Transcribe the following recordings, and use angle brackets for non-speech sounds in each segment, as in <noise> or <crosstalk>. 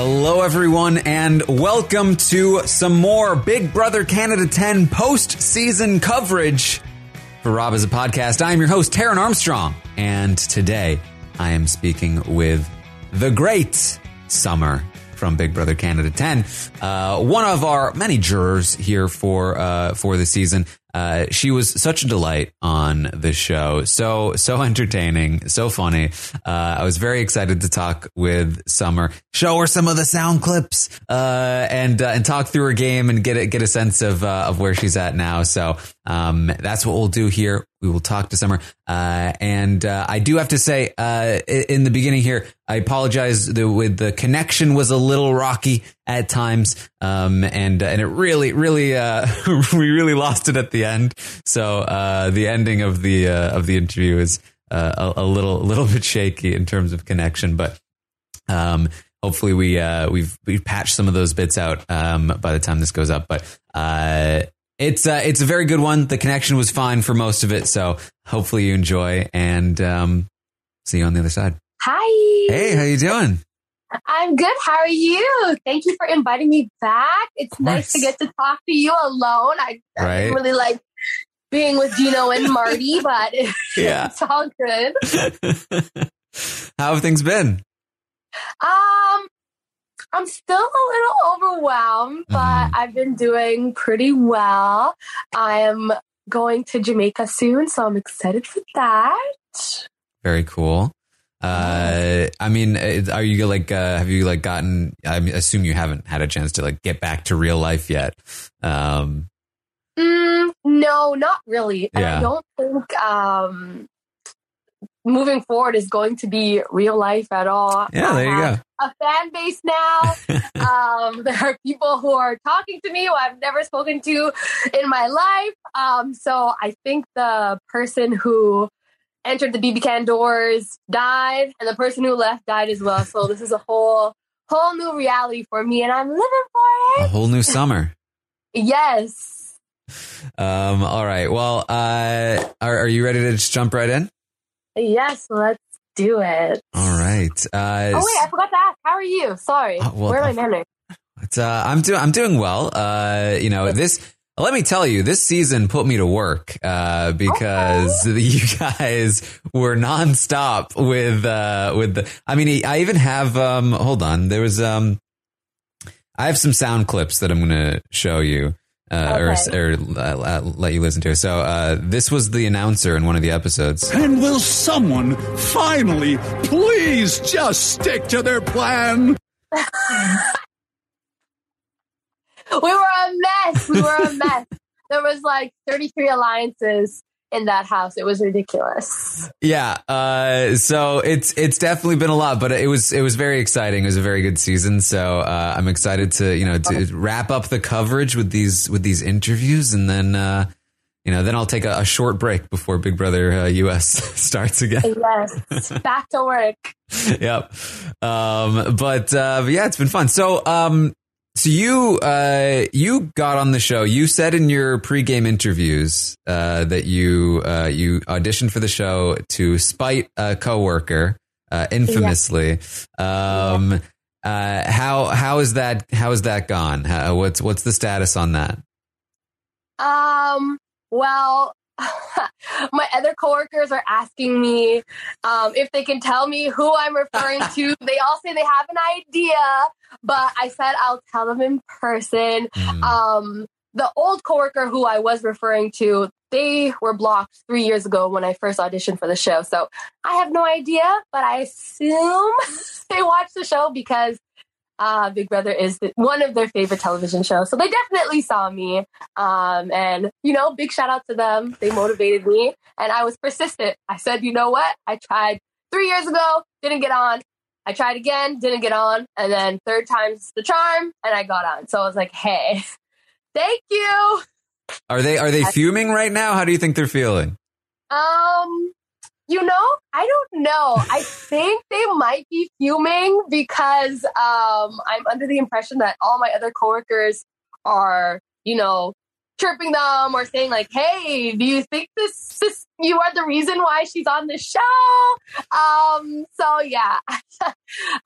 Hello, everyone, and welcome to some more Big Brother Canada 10 post-season coverage for Rob Has a Podcast. I am your host, Taran Armstrong, and today I am speaking with the great Summer from Big Brother Canada 10, uh, one of our many jurors here for uh, for the season. Uh, she was such a delight on the show. So, so <laughs> entertaining, so funny. Uh, I was very excited to talk with Summer, show her some of the sound clips, uh, and, uh, and talk through her game and get a, get a sense of, uh, of where she's at now. So, um, that's what we'll do here. We will talk to Summer. Uh, and, I do have to say, in the beginning here, I apologize with the connection was a little rocky at times. Um, and, and it really, really, <laughs> we really lost it at the end. So uh, the ending of the uh, of the interview is uh, a, a, little a little <laughs> bit shaky in terms of connection, but um, hopefully we uh, we've we've patched some of those bits out um, by the time this goes up. But uh, it's uh, it's a very good one. The connection was fine for most of it, so hopefully you enjoy and um, see you on the other side. Hi. Hey, how you doing? I'm good. How are you? Thank you for inviting me back. It's nice to get to talk to you alone. I, right? I really like being with Gino and Marty, <laughs> but <laughs> yeah. it's all good. <laughs> How have things been? Um, I'm still a little overwhelmed, but mm-hmm. I've been doing pretty well. I am going to Jamaica soon, so I'm excited for that. Very cool. Uh, I mean, uh, are you like, uh, have you like gotten, I assume you haven't had a chance to like get back to real life yet. Um, mm, no, not really. Yeah. I don't think, um, moving forward is going to be real life at all. Yeah, there you go. A fan base now. <laughs> um, <laughs> there are people who are talking to me who I've never spoken to in my life. Um, so I think the person who entered the BB can doors, died, and the person who left died as well. So this is a whole whole new reality for me, and I'm living for it. A whole new summer. yes. Um. All right. Well. Uh. Are Are you ready to just jump right in? Yes. Let's do it. All right. Uh, oh wait, I forgot to ask. How are you? Sorry. Uh, well, Where are my manners? Uh, I'm doing. I'm doing well. Uh. You know this let me tell you, this season put me to work uh, because okay. <laughs> you guys were nonstop with uh, with the. I mean, I even have. Um, hold on, there was. Um, I have some sound clips that I'm going to show you. Uh, okay. or, or uh, let you listen to. So uh, this was the announcer in one of the episodes. And will someone finally, please, just stick to their plan? <laughs> we were a mess. We were a mess. there was like 33 alliances in that house. It was ridiculous. Yeah. Uh, so it's it's definitely been a lot, but it was it was very exciting. It was a very good season. So uh, I'm excited to you know to wrap up the coverage with these with these interviews, and then uh, you know then I'll take a, a short break before Big Brother US <laughs> starts again. Yes, back to work. <laughs> yep. Um, but, uh, but yeah, it's been fun. So um, so you uh, you got on the show. You said in your pregame interviews uh, that you uh, you auditioned for the show to spite a coworker, uh, infamously. Yeah. Um, Uh, how how is that how is that gone? How, what's what's the status on that? Um. Well, <laughs> my other coworkers are asking me um, if they can tell me who I'm referring <laughs> to. they all say they have an idea, but I said I'll tell them in person. Mm. Um, the old coworker who I was referring to, they were blocked three years ago when I first auditioned for the show. So I have no idea, but I assume <laughs> they watched the show because uh, Big Brother is one of their favorite television shows. So they definitely saw me. Um, and, you know, big shout out to them. They motivated me and I was persistent. I said, you know what? I tried three years ago, didn't get on. I tried again, didn't get on. And then third time's the charm and I got on. So I was like, hey, <laughs> thank you. Are they, are they fuming right now? How do you think they're feeling? Um, you know, I don't know. I think they might be fuming because um, I'm under the impression that all my other coworkers are, you know, chirping them or saying like, "Hey, do you think this, this you are the reason why she's on the show?" Um, so yeah, <laughs>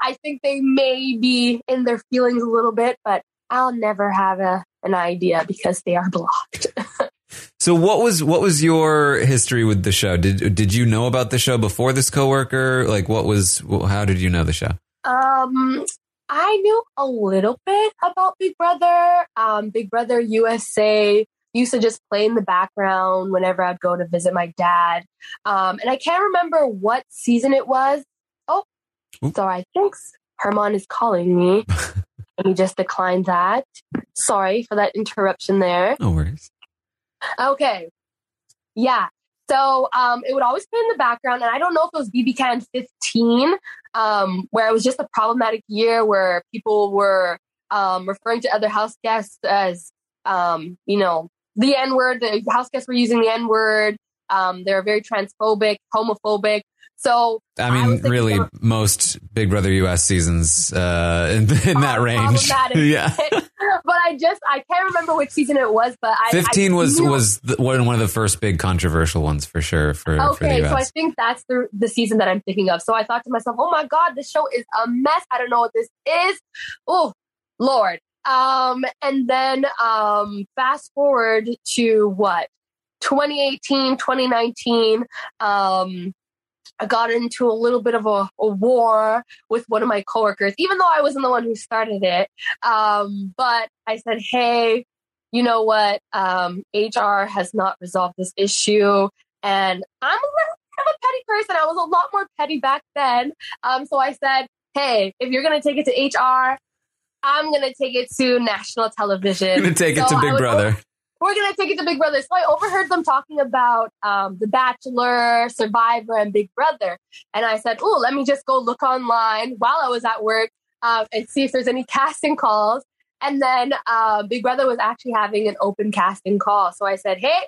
I think they may be in their feelings a little bit, but I'll never have a an idea because they are blocked. <laughs> So what was what was your history with the show? Did did you know about the show before this coworker? Like what was how did you know the show? Um I knew a little bit about Big Brother. Um Big Brother USA used to just play in the background whenever I'd go to visit my dad. Um and I can't remember what season it was. Oh, Oop. sorry. Thanks. Herman is calling me. <laughs> and he just declined that. Sorry for that interruption there. No worries. Okay. Yeah. So um, it would always play in the background. And I don't know if it was BB Can 15, um, where it was just a problematic year where people were um, referring to other house guests as, um, you know, the N word. The house guests were using the N word. Um, they were very transphobic, homophobic. So I mean, I really, most Big Brother US seasons uh, in, in that range. <laughs> yeah, <laughs> but I just I can't remember which season it was. But I, fifteen I was was the, one of the first big controversial ones for sure. For okay, for so I think that's the the season that I'm thinking of. So I thought to myself, oh my god, this show is a mess. I don't know what this is. Oh Lord. Um, and then um, fast forward to what 2018, 2019. Um, I got into a little bit of a, a, war with one of my coworkers, even though I wasn't the one who started it. Um, but I said, hey, you know what? Um, HR has not resolved this issue. And I'm a little bit of a petty person. I was a lot more petty back then. Um, so I said, hey, if you're going to take it to HR, I'm going to take it to national television. I'm going to take so it to Big Brother we're gonna take it to Big Brother. So I overheard them talking about um, The Bachelor, Survivor, and Big Brother, and I said, "Oh, let me just go look online while I was at work um, and see if there's any <laughs> casting calls." And then uh, Big Brother was actually having an open casting call, so I said, "Hey,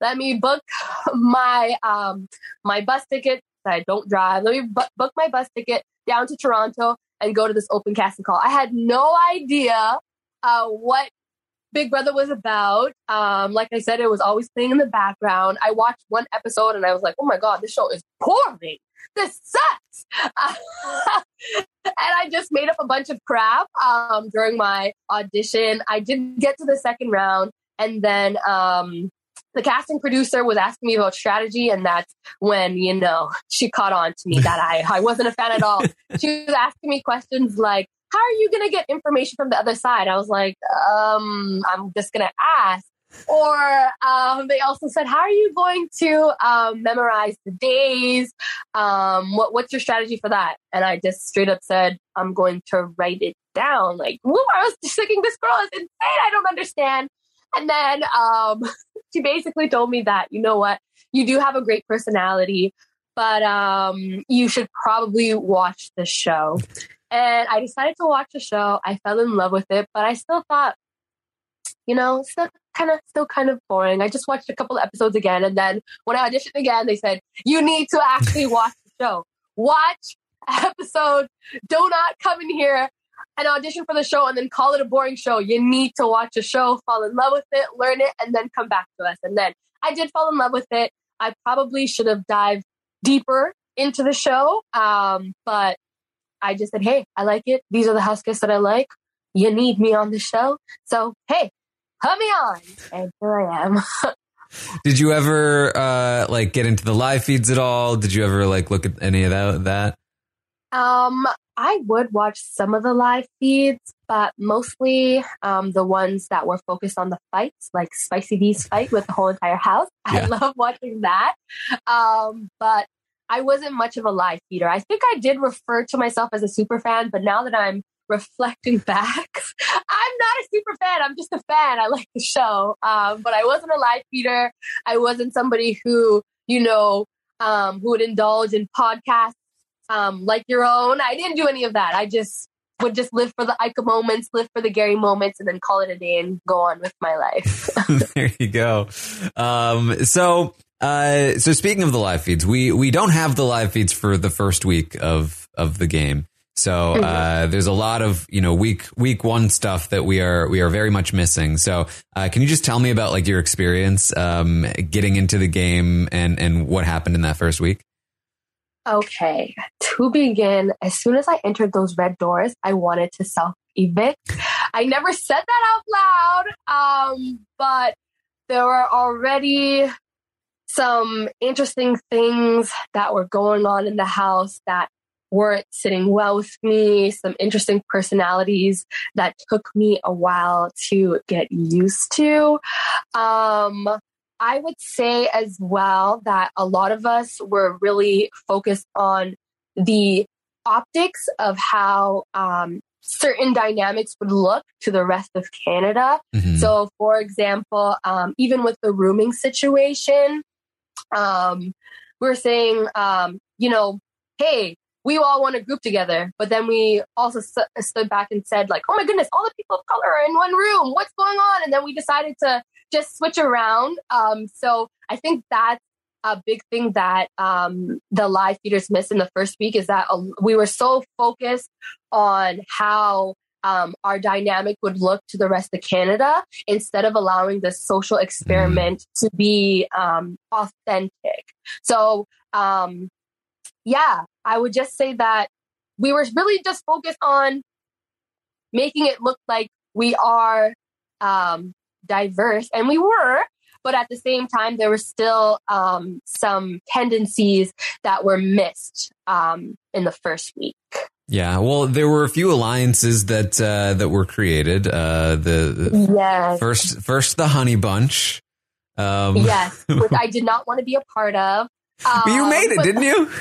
let me book <laughs> my um, my bus ticket. I don't drive. Let me bu- book my bus ticket down to Toronto and go to this open casting call." I had no idea uh, what Big Brother was about. Um, like I said, it was always playing in the background. I watched one episode and I was like, oh my God, this show is boring. This sucks. <laughs> and I just made up a bunch of crap um, during my audition. I didn't get to the second round. And then um, the casting producer was asking me about strategy. And that's when, you know, she caught on to me that I, I wasn't a fan at all. <laughs> She was asking me questions like, how are you going to get information from the other side? I was like, um, I'm just going to ask. Or um, they also said, how are you going to um, memorize the days? Um, what, what's your strategy for that? And I just straight up said, I'm going to write it down. Like, woo, I was just thinking this girl is insane. I don't understand. And then um, <laughs> she basically told me that, you know what, you do have a great personality, but um, you should probably watch the show. And I decided to watch the show. I fell in love with it, but I still thought, you know, still kind of still kind of boring. I just watched a couple episodes again, and then when I auditioned again, they said you need to actually watch the show. Watch episode. Do not come in here and audition for the show and then call it a boring show. You need to watch a show, fall in love with it, learn it, and then come back to us. And then I did fall in love with it. I probably should have dived deeper into the show, um, but I just said, hey, I like it. These are the house guests that I like. You need me on the show. So, hey, put me on. And here I am. <laughs> Did you ever uh, like get into the live feeds at all? Did you ever like look at any of that? that? Um, I would watch some of the live feeds, but mostly um, the ones that were focused on the fights, like Spicy D's fight with the whole entire house. <laughs> Yeah. I love watching that. Um, but I wasn't much of a live feeder. I think I did refer to myself as a super fan, but now that I'm reflecting <laughs> back, I'm not a super fan. I'm just a fan. I like the show. Um, but I wasn't a live feeder. I wasn't somebody who, you know, um, who would indulge in podcasts um, like your own. I didn't do any of that. I just would just live for the Ika moments, live for the Gary moments, and then call it a day and go on with my life. <laughs> <laughs> there you go. Um, so, uh, so speaking of the live feeds, we we don't have the live feeds for the first week of of the game. So mm-hmm. uh, there's a lot of you know week week one stuff that we are we are very much missing. So uh, can you just tell me about like your experience um, getting into the game and and what happened in that first week? Okay, to begin, as soon as I entered those red doors, I wanted to self evict. I never said that out loud, um, but there were already some interesting things that were going on in the house that weren't sitting well with me, some interesting personalities that took me a while to get used to. Um, I would say as well that a lot of us were really focused on the optics of how um, certain dynamics would look to the rest of Canada. Mm-hmm. So, for example, um, even with the rooming situation, um, we are saying, um, you know, hey, we all want to group together. But then we also st- stood back and said, like, oh my goodness, all the people of color are in one room. What's going on? And then we decided to just switch around. Um, so I think that's a big thing that um, the live feeders missed in the first week is that uh, we were so focused on how um, our dynamic would look to the rest of Canada instead of allowing this social experiment mm. to be um, authentic. So, um, yeah, I would just say that we were really just focused on making it look like we are um, diverse, and we were. But at the same time, there were still um, some tendencies that were missed um, in the first week. Yeah, well, there were a few alliances that uh, that were created. Uh, the, the yes. first, first the Honey Bunch. Um, yes, <laughs> which I did not want to be a part of. Um, you made it, didn't you? <laughs>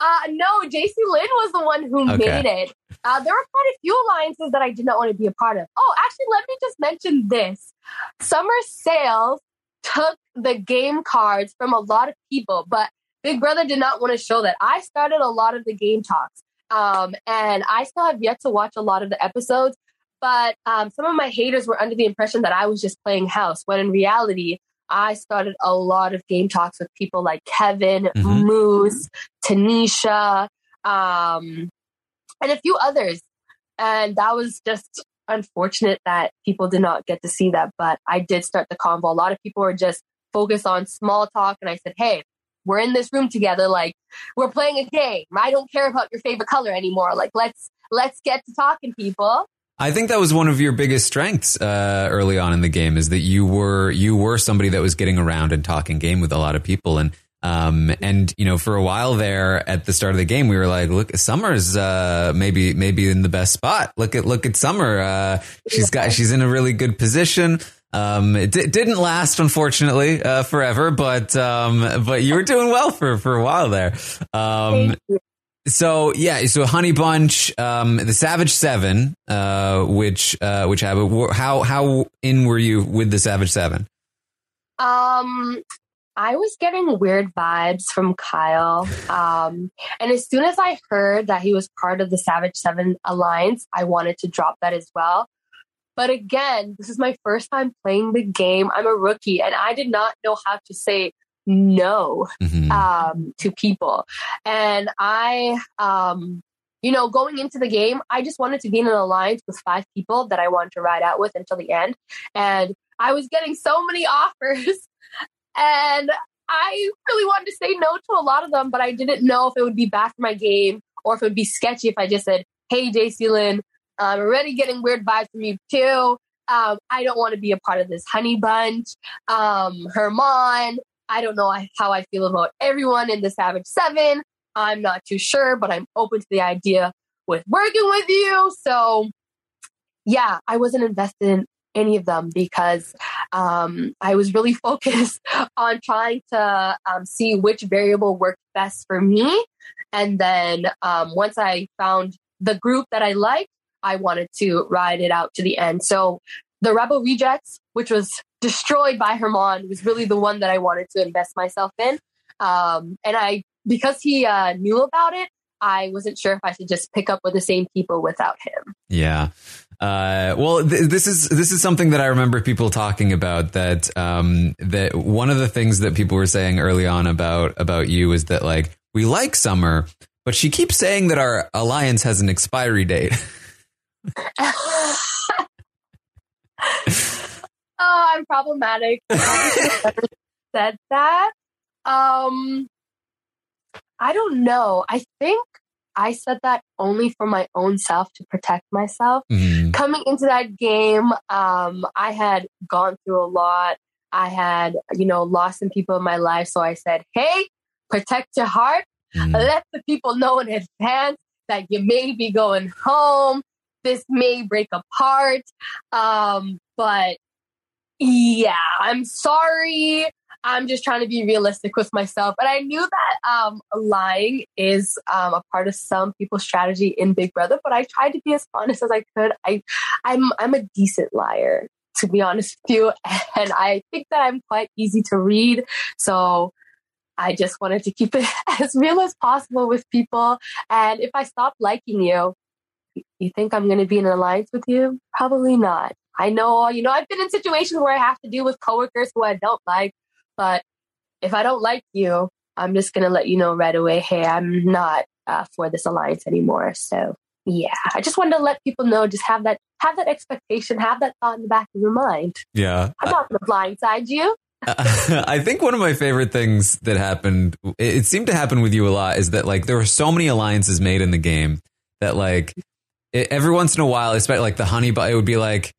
Uh, no, JC Lynn was the one who okay. made it. Uh, there were quite a few alliances that I did not want to be a part of. Oh, actually, let me just mention this. Summer Sales took the game cards from a lot of people, but Big Brother did not want to show that. I started a lot of the game talks, um, and I still have yet to watch a lot of the episodes. But um, some of my haters were under the impression that I was just playing house, when in reality, I started a lot of game talks with people like Kevin, mm-hmm. Moose, Tanisha, um, and a few others. And that was just unfortunate that people did not get to see that. But I did start the convo. A lot of people were just focused on small talk. And I said, hey, we're in this room together. Like we're playing a game. I don't care about your favorite color anymore. Like let's let's get to talking, people. I think that was one of your biggest strengths uh, early on in the game is that you were you were somebody that was getting around and talking game with a lot of people and um and you know for a while there at the start of the game we were like look Summer's uh maybe maybe in the best spot look at look at Summer uh she's got she's in a really good position um it d- didn't last unfortunately uh forever but um but you were doing well for for a while there um so yeah, so Honey Bunch, um, the Savage Seven, uh, which uh, which have how how in were you with the Savage Seven? Um, I was getting weird vibes from Kyle, um, and as soon as I heard that he was part of the Savage Seven alliance, I wanted to drop that as well. But again, this is my first time playing the game. I'm a rookie, and I did not know how to say no mm-hmm. um, to people. And I, um, you know, going into the game, I just wanted to be in an alliance with five people that I wanted to ride out with until the end. And I was getting so many <laughs> offers. and I really wanted to say no to a lot of them, but I didn't know if it would be bad for my game or if it would be sketchy if I just said, "Hey, Jacey-Lynne, I'm already getting weird vibes from you too. Um, I don't want to be a part of this honey bunch." Um, Herman, I don't know how I feel about everyone in the Savage Seven. I'm not too sure, but I'm open to the idea with working with you. So, yeah, I wasn't invested in any of them because um, I was really <laughs> focused on trying to um, see which variable worked best for me. And then um, once I found the group that I liked, I wanted to ride it out to the end. So the Rebel Rejects, which was destroyed by Herman, was really the one that I wanted to invest myself in. Um, and I, because he uh, knew about it, I wasn't sure if I should just pick up with the same people without him. Yeah. Uh, well, th- this is this is something that I remember people talking about. That um, that one of the things that people were saying early on about about you is that like we like Summer, but she keeps saying that our alliance has an expiry date. <laughs> <laughs> oh, I'm problematic. I said that. Um, I don't know. I think I said that only for my own self to protect myself. Mm-hmm. Coming into that game, um, I had gone through a lot. I had, you know, lost some people in my life. So I said, hey, protect your heart. Mm-hmm. Let the people know in advance that you may be going home. This may break apart. Um, but yeah, I'm sorry. I'm just trying to be realistic with myself. And I knew that um, lying is um, a part of some people's strategy in Big Brother, but I tried to be as honest as I could. I, I'm, I'm a decent liar, to be honest with you. <laughs> And I think that I'm quite easy to read. So I just wanted to keep it <laughs> as real as possible with people. And if I stop liking you, you think I'm going to be in an alliance with you? Probably not. I know, you know, I've been in situations where I have to deal with coworkers who I don't like, but if I don't like you, I'm just going to let you know right away, hey, I'm not uh, for this alliance anymore. So yeah, I just wanted to let people know, just have that, have that expectation, have that thought in the back of your mind. Yeah. I'm not going to blindside you. <laughs> I think one of my favorite things that happened, it seemed to happen with you a lot, is that like there were so many alliances made in the game that like it, every once in a while, especially like the honey, but it would be like,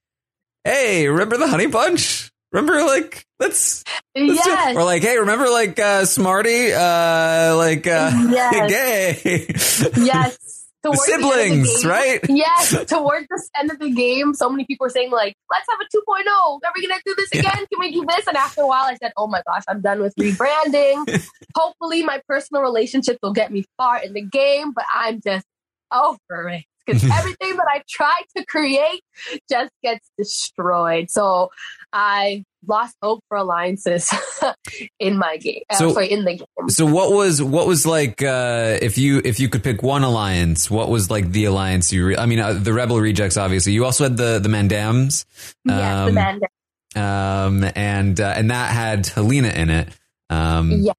hey, remember the honey bunch? Remember, like, let's, let's yes. or like, hey, remember, like, uh, Smarty, uh, like, uh, <laughs> yes. gay. yes. <laughs> Towards siblings, game, right? Yes. Towards the end of the game, so many people were saying, like, let's have a 2.0. Are we going to do this again? Can we do this? And after a while, I said, oh my gosh, I'm done with rebranding. <laughs> Hopefully, my personal relationships will get me far in the game, but I'm just over it because <laughs> everything that I try to create just gets destroyed. So I lost hope for alliances <laughs> in my game. Uh, so, sorry, in the game. So what was what was like uh, if you if you could pick one alliance? What was like the alliance you? Re- I mean, uh, the Rebel Rejects. Obviously, you also had the the Mandams. Yeah, um, the Mandams. Um, and uh, and that had Helena in it. Um, yeah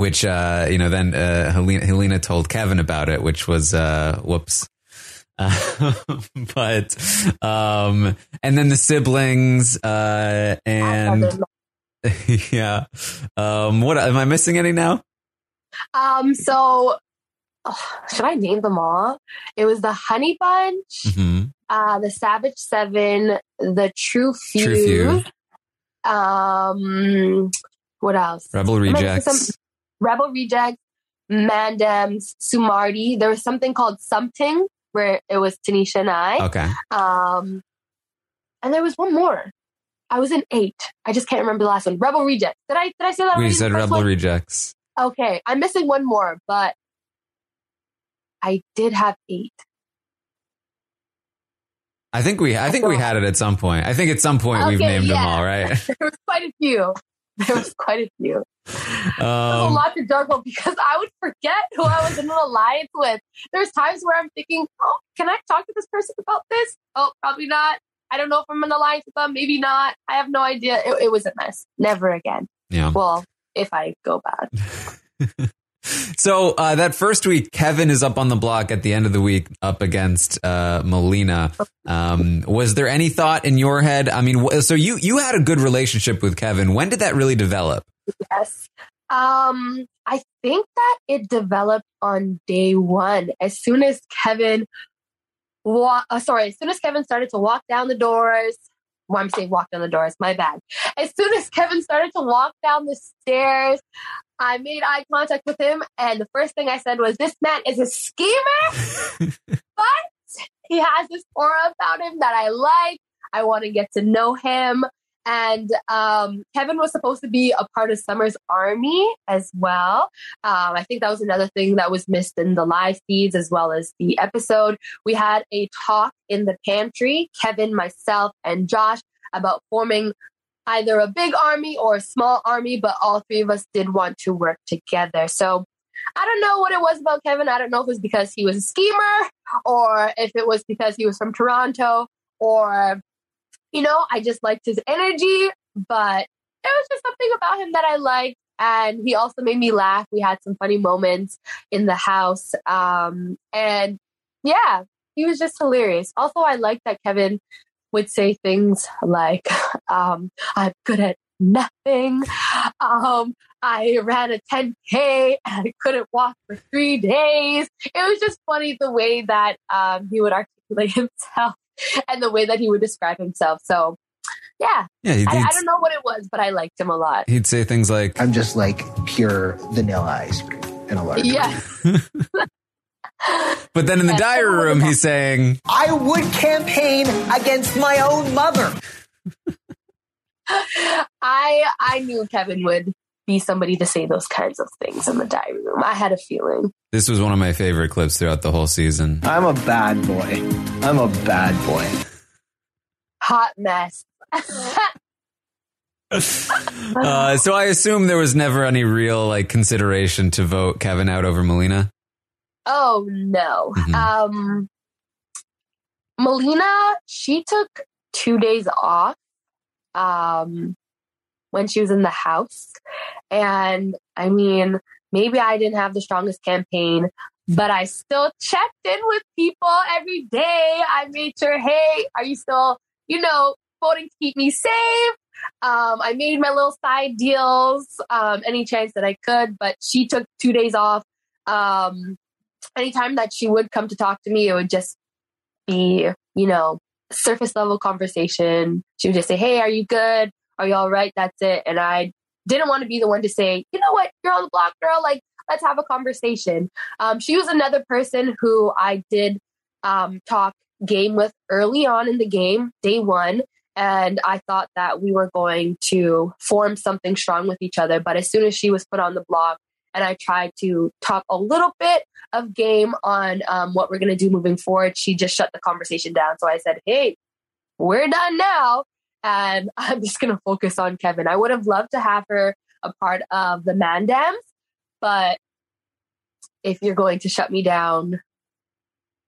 which uh, you know then uh, Helena, Helena told Kevin about it, which was uh, whoops. Uh, <laughs> but um, and then the siblings uh, and <laughs> yeah. Um, what am I missing any now? Um, so oh, should I name them all? It was the Honey Bunch, mm-hmm. uh, the Savage Seven, the True Few. True Few. Um, what else? Rebel Rejects. Rebel Rejects, Mandams, Sumardi. There was something called Something where it was Tanisha and I. Okay. Um, and there was one more. I was in eight. I just can't remember the last one. Rebel Rejects. Did I did I say that? We said Rebel one? Rejects. Okay, I'm missing one more, but I did have eight. I think we I think we had it at some point. I think at some point okay, we've named yeah. them all, right? <laughs> there was quite a few. <laughs> There was quite a few. Um, a lot to juggle because I would forget who I was in an alliance with. There's times where I'm thinking, oh, can I talk to this person about this? Oh, probably not. I don't know if I'm in an alliance with them. Maybe not. I have no idea. It, it was a mess. Never again. Yeah. Well, if I go bad. <laughs> So uh, that first week, Kevin is up on the block at the end of the week, up against uh, Melina. Um, was there any thought in your head? I mean, so you you had a good relationship with Kevin. When did that really develop? Yes. Um, I think that it developed on day one. As soon as Kevin, wa- uh, sorry, as soon as Kevin started to walk down the doors. Well, I'm saying walk down the doors. My bad. As soon as Kevin started to walk down the stairs, I made eye contact with him, and the first thing I said was, "This man is a schemer." <laughs> but he has this aura about him that I like. I want to get to know him. And um, Kevin was supposed to be a part of Summer's army as well. Um, I think that was another thing that was missed in the live feeds as well as the episode. We had a talk in the pantry, Kevin, myself, and Josh, about forming either a big army or a small army, but all three of us did want to work together. So I don't know what it was about Kevin. I don't know if it was because he was a schemer or if it was because he was from Toronto or you know, I just liked his energy, but it was just something about him that I liked. And he also made me laugh. We had some funny moments in the house. Um, and yeah, he was just hilarious. Also, I liked that Kevin would say things like, um, I'm good at nothing. Um, I ran a 10K and I couldn't walk for three days. It was just funny the way that um, he would articulate <laughs> himself and the way that he would describe himself. So, yeah, Yeah, he'd, I, I he'd- don't know what it was, but I liked him a lot. he'd say things like, I'm just like pure vanilla ice cream in a large. Yeah. <laughs> <laughs> but then in the Yeah, diary room, he's saying, I would campaign against my own mother. I I knew Kevin would be somebody to say those kinds of things in the diary room. I had a feeling. this was one of my favorite clips throughout the whole season. I'm a bad boy. I'm a bad boy. Hot mess. <laughs> Uh, so I assume there was never any real like consideration to vote Kevin out over Melina. Oh no. Mhm. Um Melina, she took two days off um when she was in the house. And I mean, maybe I didn't have the strongest campaign, but I still checked in with people every day. I made sure, hey, are you still, you know, voting to keep me safe? Um, I made my little side deals um, any chance that I could, but she took two days off. Um, anytime that she would come to talk to me, it would just be, you know, surface level conversation. She would just say, Hey, are you good? Are you all right? That's it. And I didn't want to be the one to say, you know what, you're on the block, girl. Like, let's have a conversation. Um, she was another person who I did um, talk game with early on in the game, day one. And I thought that we were going to form something strong with each other. But as soon as she was put on the block, and I tried to talk a little bit of game on um, what we're going to do moving forward, she just shut the conversation down. So I said, Hey, we're done now. And <laughs> I'm just going to focus on Kevin. I would have loved to have her a part of the Mandams, but if you're going to shut me down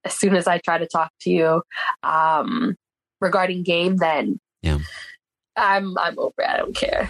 as soon as I try to talk to you um, regarding game, then Yeah. I'm I'm over. it. I don't care.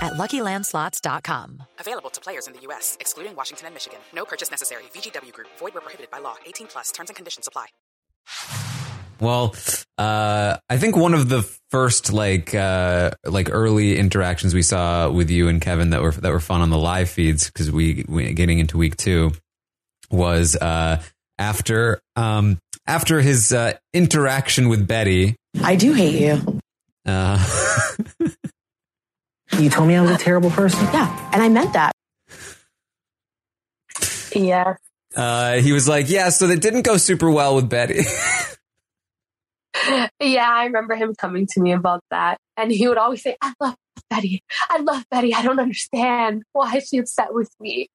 at luckylandslots.com. Available to players in the U.S., excluding Washington and Michigan. No purchase necessary. VGW Group, void were prohibited by law. 18 plus terms and conditions apply. Well, uh, I think one of the first like uh, like early interactions we saw with you and Kevin that were that were fun on the live feeds because we, we getting into week two was uh, after um, after his uh, interaction with Betty. I do hate you. Uh, <laughs> You told me I was a terrible person. Yeah, and I meant that. Yeah. uh, he was like, "Yeah, so that didn't go super well with Betty." <laughs> Yeah, I remember him coming to me about that. And he would always say, I love Betty. I love Betty. I don't understand. Why is she upset with me?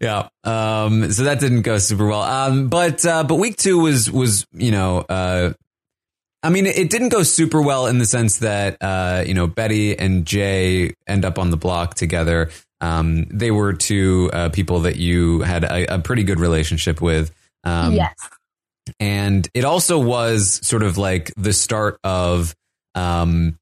yeah. Um, so that didn't go super well. Um, but uh, but week two was was you know uh, I mean it didn't go super well in the sense that uh, you know Betty and Jay end up on the block together. Um, they were two uh, people that you had a, a pretty good relationship with. Um, yes. and it also was sort of like the start of um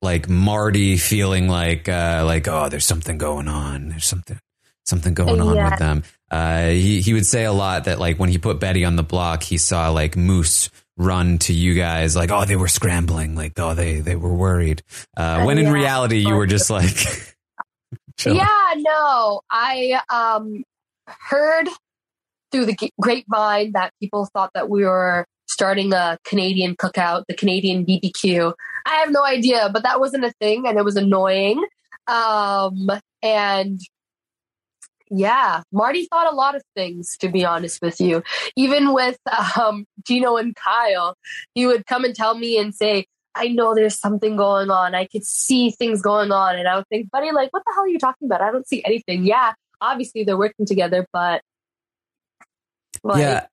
like Marty feeling like uh like oh there's something going on there's something something going on Yeah. with them uh he he would say a lot that like when he put Betty on the block he saw like Moose run to you guys like oh they were scrambling like oh they they were worried uh when in Yeah. reality you were just like. <laughs> Yeah, no. I um heard through the grapevine that people thought that we were starting a Canadian cookout, the Canadian BBQ. I have no idea, but that wasn't a thing and it was annoying. Um and yeah, Marty thought a lot of things to be honest with you. Even with um Gino and Kyle, he would come and tell me and say, I know there's something going on. I could see things going on. And I would think, buddy, like, what the hell are you talking about? I don't see anything. Yeah, obviously they're working together, but like, yeah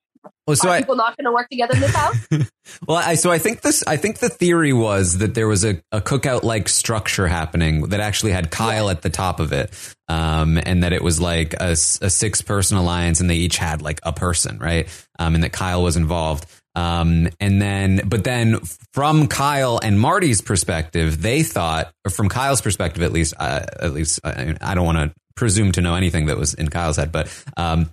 well so are I people not going to work together in this house? <laughs> Well, I so I think this I think the theory was that there was a, a cookout like structure happening that actually had Kyle at the top of it, um, and that it was like a, six person alliance, and they each had like a person, right? Um, and that Kyle was involved. Um, and then, but then from Kyle and Marty's perspective, they thought, or from Kyle's perspective at least, uh, at least I, I don't want to presume to know anything that was in Kyle's head, but um,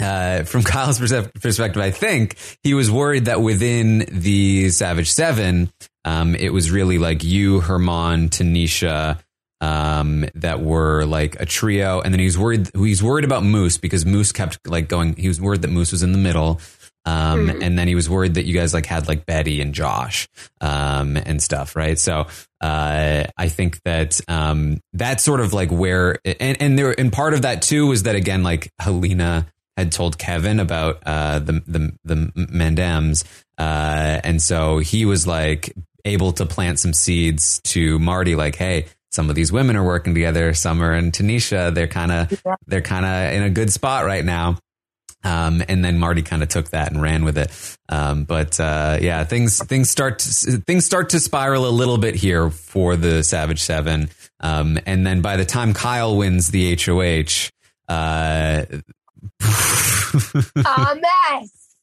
uh, from <laughs> Kyle's perspective, I think he was worried that within the Savage Seven, um, it was really like you, Herman, Tanisha, um, that were like a trio, and then he was worried. He's worried about Moose because Moose kept like going. He was worried that Moose was in the middle. Um, Hmm. and then he was worried that you guys like had like Betty and Josh, um, and stuff, right? So, uh, I think that, um, that's sort of like where, and, and there, and part of that too was that again, like Helena had told Kevin about, uh, the, the, the Mandams, uh, and so he was like able to plant some seeds to Marty, like, hey, some of these women are working together. Summer and Tanisha, they're kind of, they're kind of in a good spot right now. Um, and then Marty kind of took that and ran with it. Um, but uh, yeah, things things start to, things start to spiral a little bit here for the Savage Seven. Um, and then by the time Kyle wins the HOH, uh, <laughs> a mess.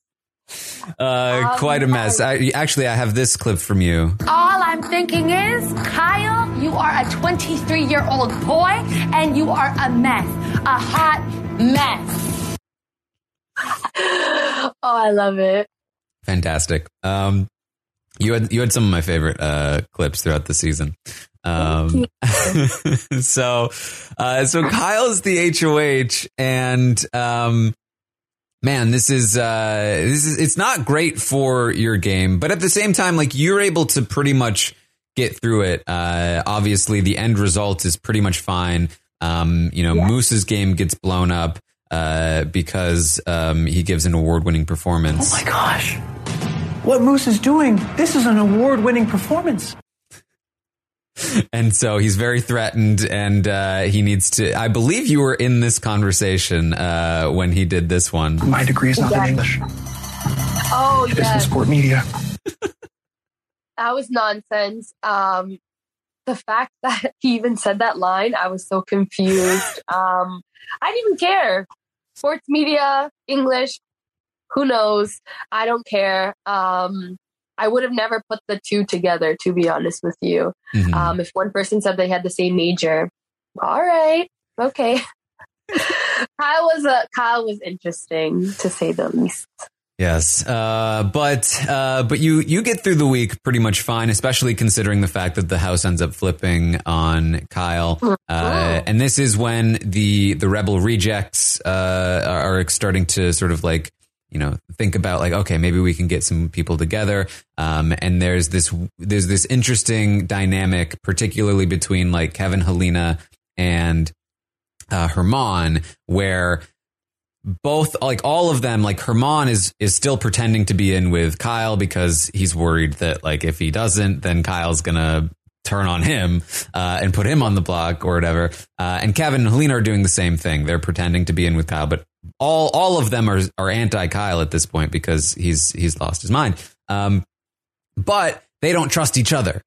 uh, quite a mess. I, actually, I have this clip from you. All I'm thinking is, Kyle, you are a 23 year old boy and you are a mess. A hot mess. <laughs> oh, I love it. Fantastic. Um, you had you had some of my favorite uh, clips throughout the season. Um, <laughs> so, uh, so Kyle's the HOH, and um, man, this is uh, this is it's not great for your game, but at the same time, like you're able to pretty much get through it. Uh, obviously, the end result is pretty much fine. Um, you know, Moose's game gets blown up uh, because um, he gives an award-winning performance. Oh my gosh. What Moose is doing, this is an award winning performance. <laughs> and so he's very threatened and uh, he needs to i believe you were in this conversation uh, when he did this one My degree is not in English, Oh, it is in sport media. <laughs> That was nonsense. Um, the fact <laughs> that he even said that line, I was so confused. Um, I didn't even care. Sports media, English, who knows? I don't care. Um, I would have never put the two together, to be honest with you. Mhm. Um, if one person said they had the same major, all right, okay. <laughs> Kyle was a Kyle was interesting to say the least. Yes, uh, but uh, but you you get through the week pretty much fine, especially considering the fact that the house ends up flipping on Kyle, uh, and this is when the the rebel rejects uh, are starting to sort of like you know think about like okay maybe we can get some people together, um, and there's this there's this interesting dynamic, particularly between like Kevin Helena and uh, Herman, where both like all of them like Herman is is still pretending to be in with Kyle because he's worried that like if he doesn't then Kyle's gonna turn on him uh, and put him on the block or whatever. Uh, and Kevin and Helena are doing the same thing. They're pretending to be in with Kyle but all all of them are are anti Kyle at this point because he's he's lost his mind. Um, but they don't trust each other.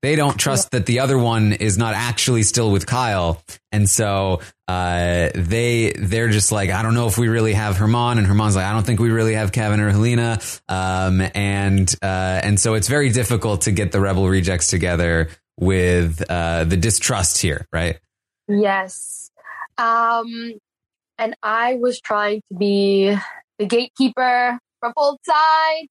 They don't trust that the other one is not actually still with Kyle, and so uh, they they're just like, I don't know if we really have Herman, and Herman's like, I don't think we really have Kevin or Helena, um, and uh, and so it's very difficult to get the Rebel rejects together with uh, the distrust here, right? Yes. Um, and I was trying to be the gatekeeper from both sides.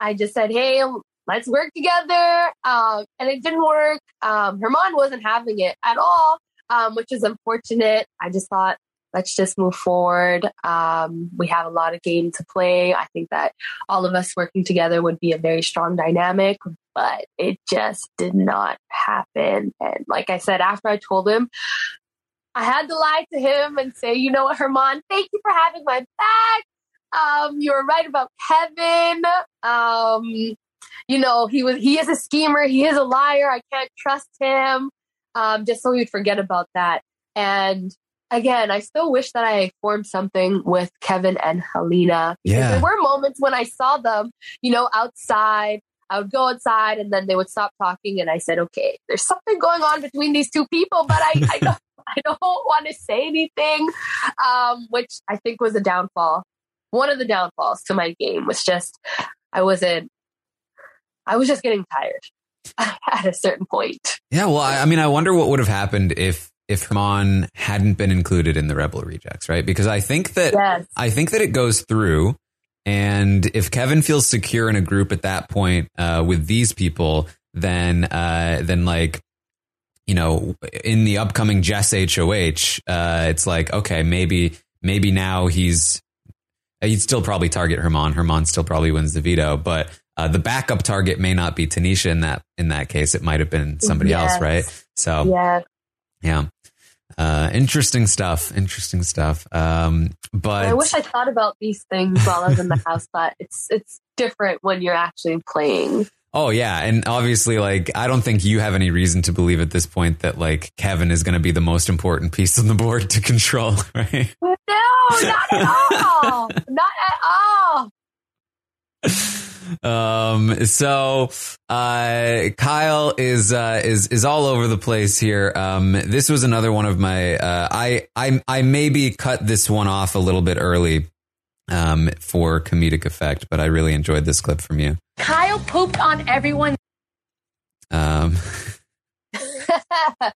I just said, hey, let's work together. Um, and it didn't work. Um, Herman wasn't having it at all, um, which is unfortunate. I just thought, let's just move forward. Um, we have a lot of game to play. I think that all of us working together would be a very strong dynamic, but it just did not happen. And like I said, after I told him, I had to lie to him and say, you know what, Herman, thank you for having my back. Um, you were right about Kevin. Um, you know, he was he is a schemer, he is a liar. I can't trust him. Um, just so we'd forget about that. And again, I still wish that I formed something with Kevin and Helena. Yeah. there were moments when I saw them, you know, outside. I would go outside and then they would stop talking and I said, okay, there's something going on between these two people, but I, I <laughs> don't <laughs> I don't want to say anything. Um, which I think was a downfall. One of the downfalls to my game was just I wasn't I was just getting tired <laughs> at a certain point. Yeah, well, I, I mean, I wonder what would have happened if if Herman hadn't been included in the Rebel Rejects, right? Because I think that Yes. I think that it goes through, and if Kevin feels secure in a group at that point uh, with these people, then uh, then like you know, in the upcoming Jess HOH, uh, it's like okay, maybe maybe now he's he'd still probably target Herman. Herman still probably wins the veto, but uh, the backup target may not be Tanisha in that in that case. It might have been somebody else, right? So Yeah. yeah. Uh, interesting stuff. Interesting stuff. Um, but I wish I thought about these things while I was in the <laughs> house, but it's it's different when you're actually playing. Oh yeah, and obviously, like I don't think you have any reason to believe at this point that like Kevin is going to be the most important piece on the board to control, <laughs> right? No, not at all. <laughs> not at all. Um, so uh, Kyle is uh, is is all over the place here. Um, this was another one of my. Uh, I I I maybe cut this one off a little bit early. Um, for comedic effect, but I really enjoyed this clip from you. Kyle pooped on everyone. Um, <laughs> <laughs>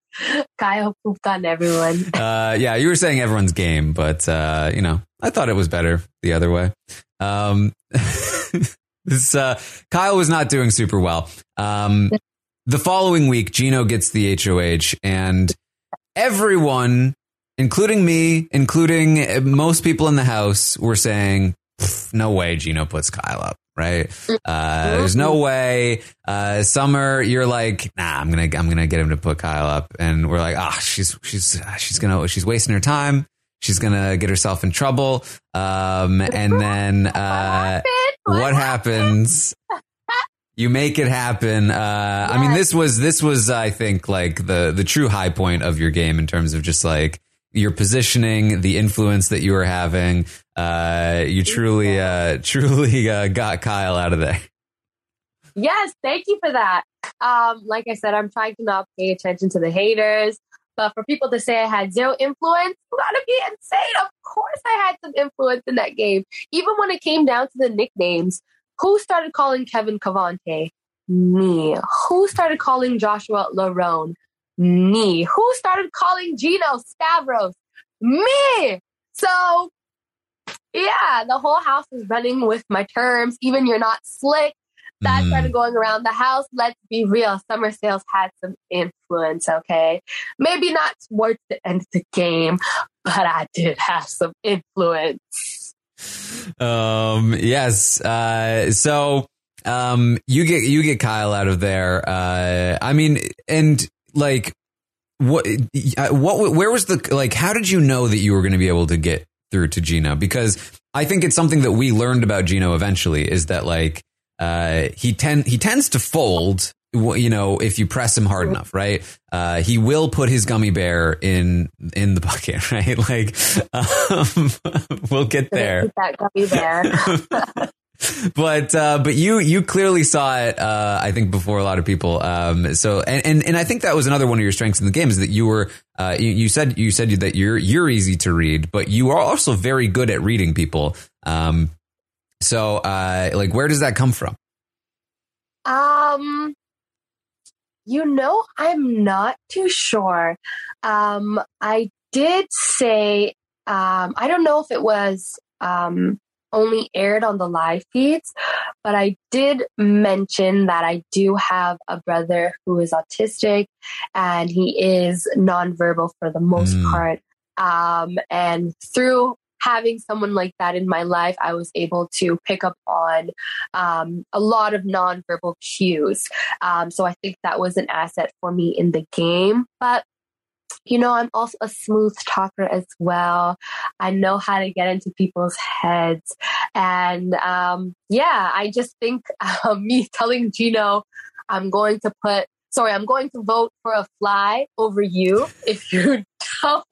Kyle pooped on everyone. <laughs> uh, yeah, you were saying everyone's game, but uh, you know, I thought it was better the other way. Um, this uh, Kyle was not doing super well. Um, the following week, Gino gets the HOH, and everyone, including me, including most people in the house, were saying, "No way, Gino puts Kyle up." Right? Uh, there's no way. Uh, Summer, you're like, nah, I'm gonna, I'm gonna get him to put Kyle up, and we're like, ah, she's, she's, she's gonna, she's wasting her time. She's gonna get herself in trouble. Um, and <laughs> then, uh, what happens? You make it happen. Uh, I mean, this was, this was, I think, like the, the true high point of your game in terms of just like your positioning, the influence that you were having. Uh, you truly, uh, <laughs> truly, uh, got Kyle out of there. Yes, thank you for that. Um, like I said, I'm trying to not pay attention to the haters. But for people to say I had zero influence, gotta be insane. Of course I had some influence in that game. Even when it came down to the nicknames, Who started calling Kevin Cavante? Me. Who started calling Joshua Larone? Me. Who started calling Gino Stavros? Me. So, yeah, the whole house is running with my terms. Even you're not slick. That Mm. started going around the house. Let's be real. Summer sales had some influence, okay? Maybe not towards the end of the game, but I did have some influence. Um, yes. Uh, so, um, you get, you get Kyle out of there. Uh, I mean, and like, what, uh, what, where was the, like, how did you know that you were going to be able to get through to Gino? Because I think it's something that we learned about Gino eventually is that like, uh, he tend, he tends to fold, you know, if you press him hard enough, right? Uh, he will put his gummy bear in, in the bucket, <laughs> right? Like, <laughs> um, we'll get there that gummy there. <laughs> <laughs> but uh, but you you clearly saw it. Uh, I think before a lot of people. Um, so and, and and I think that was another one of your strengths in the game is that you were uh, you, you said you said that you're you're easy to read, but you are also very good at reading people. Um, so uh, like where does that come from? Um, you know, I'm not too sure. Um, I did say, um, I don't know if it was um, only aired on the live feeds, but I did mention that I do have a brother who is autistic and he is nonverbal for the most Mm. part. Um, and through having someone like that in my life, I was able to pick up on um, a lot of nonverbal cues. Um, so I think that was an asset for me in the game. But you know, I'm also a smooth talker as well. I know how to get into people's heads. And um, yeah, I just think <laughs> um, me telling Gino, I'm going to put, sorry, I'm going to vote for a fly over you if you <laughs> don't,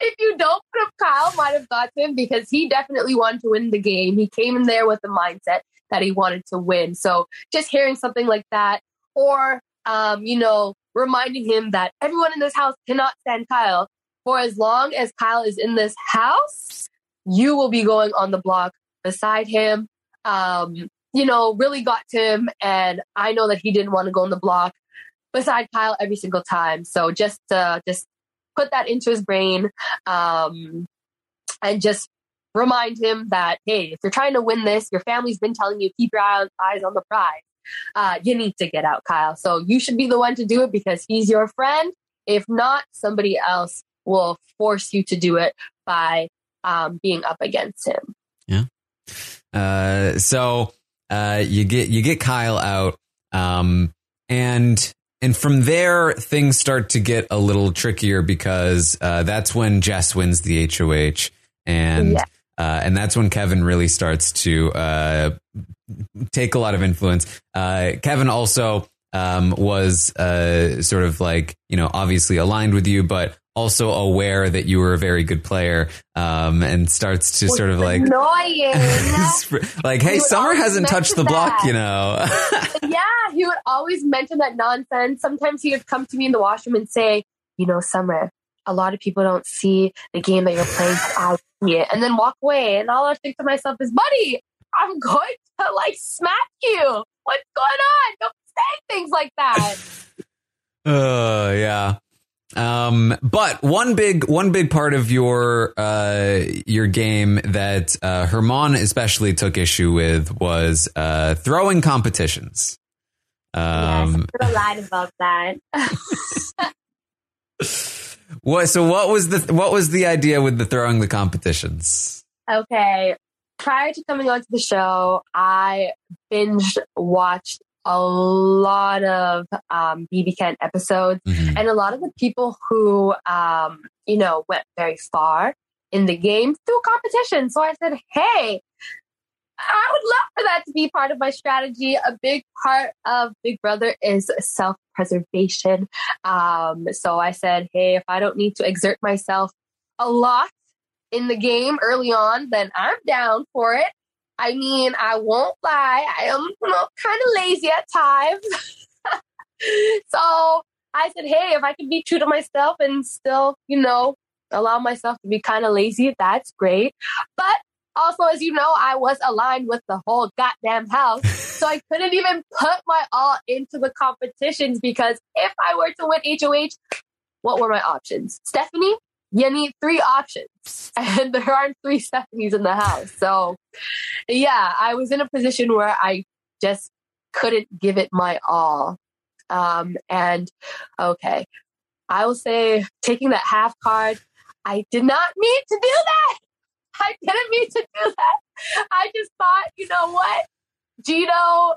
if you don't put up Kyle might have got him because he definitely wanted to win the game. He came in there with the mindset that he wanted to win. So just hearing something like that, or um, you know, reminding him that everyone in this house cannot stand Kyle. For as long as Kyle is in this house, you will be going on the block beside him. Um, you know, really got to him, and I know that he didn't want to go on the block beside Kyle every single time. So just uh, just put that into his brain, um, and just remind him that hey, if you're trying to win this, your family's been telling you keep your eyes on the prize. Uh, you need to get out, Kyle. So you should be the one to do it because he's your friend. If not, somebody else will force you to do it by um, being up against him. Yeah. Uh, so uh, you get you get Kyle out, um, and and from there things start to get a little trickier because uh, that's when Jess wins the HOH, and Yeah. Uh, and that's when Kevin really starts to uh, take a lot of influence. Uh, Kevin also um, was uh, sort of like you know obviously aligned with you, but also aware that you were a very good player, um, and starts to sort of like annoying. <laughs> like, hey, He Summer hasn't touched the mention block, you know. <laughs> yeah, he would always mention that nonsense. Sometimes he would come to me in the washroom and say, "You know, Summer, a lot of people don't see the game that you're playing, I see it," and then walk away. And all I think to myself is, "Buddy, I'm going <laughs> to like smack you. What's going on? Don't say things like that." <laughs> Uh, yeah. Um, but one big, one big part of your, uh, your game that, uh, Herman especially took issue with was, uh, throwing competitions. Um, Could have lied about that. <laughs> what, so what was the, what was the idea with the throwing the competitions? Okay. Prior to coming onto the show, I binge watched a lot of um, BB Can episodes, Mm-hmm. and a lot of the people who, um, you know, went very far in the game through competition. So I said, hey, I would love for that to be part of my strategy. A big part of Big Brother is self preservation. Um, so I said, hey, if I don't need to exert myself a lot in the game early on, then I'm down for it. I mean, I won't lie, I am you know, kind of lazy at times. <laughs> so I said, hey, if I can be true to myself and still, you know, allow myself to be kind of lazy, that's great. But Also, as you know, I was aligned with the whole goddamn house. <laughs> so I couldn't even put my all into the competitions because if I were to win HOH, what were my options? Stephanie, you need three options. <laughs> And there aren't three Stephanies in the house. So yeah, I was in a position where I just couldn't give it my all. Um, and okay, I will say taking that half card, I did not mean to do that. I didn't mean to do that. I just thought, you know what? Gino,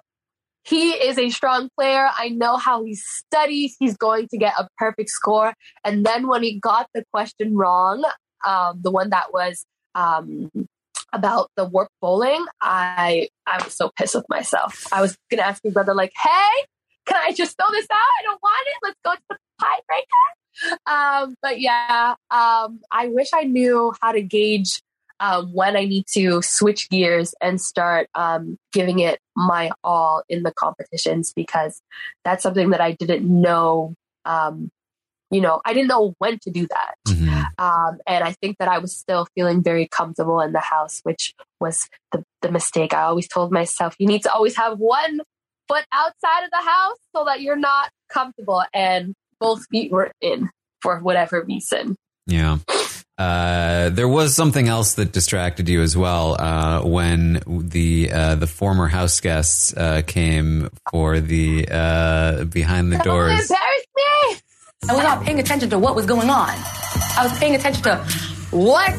he is a strong player. I know how he studies. He's going to get a perfect score. And then when he got the question wrong, um, the one that was um, about the warp bowling, I I was so pissed with myself. I was gonna ask my brother, like, "Hey, can I just throw this out? I don't want it. Let's go to the tiebreaker." Um, but yeah, um, I wish I knew how to gauge um, when I need to switch gears and start um, giving it my all in the competitions because that's something that I didn't know. Um, you know, I didn't know when to do that. Mm-hmm. Um, and I think that I was still feeling very comfortable in the house, which was the, the mistake. I always told myself, you need to always have one foot outside of the house so that you're not comfortable. And both feet were in for whatever reason. Yeah. Uh, there was something else that distracted you as well uh, when the uh, the former house guests uh, came for the uh, behind the doors. Embarrass me! I was not paying attention to what was going on. I was paying attention to what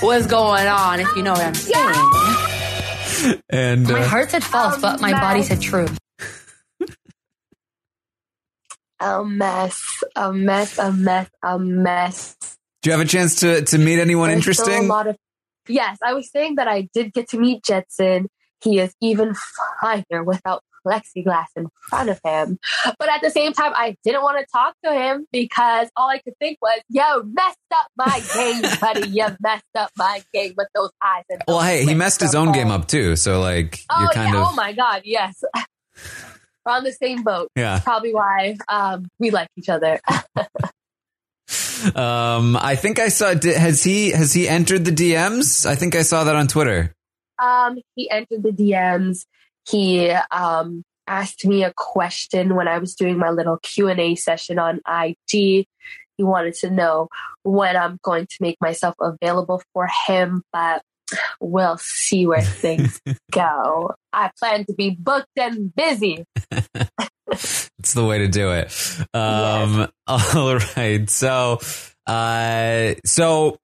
was going on, if you know what I'm saying. And my uh, heart said false, but my body said true. A mess, a mess, a mess, a mess. Do you have a chance to to meet anyone There's interesting? a lot of yes. I was saying that I did get to meet Jetson. He is even finer without plexiglass in front of him. But at the same time, I didn't want to talk to him because all I could think was, "Yo, messed up my game, buddy. You messed up my game with those eyes." And well, hey, he messed his own game up too. So like, Oh you're kind yeah! of Oh my god! Yes, <laughs> we're on the same boat. Yeah. probably why um, we like each other. <laughs> Um, I think I saw. Has he has he entered the DMs? I think I saw that on Twitter. Um, he entered the DMs. He um, asked me a question when I was doing my little Q and A session on IG. He wanted to know when I'm going to make myself available for him, but we'll see where things <laughs> go. I plan to be booked and busy. <laughs> The way to do it. Um, <laughs> all right. So, uh, so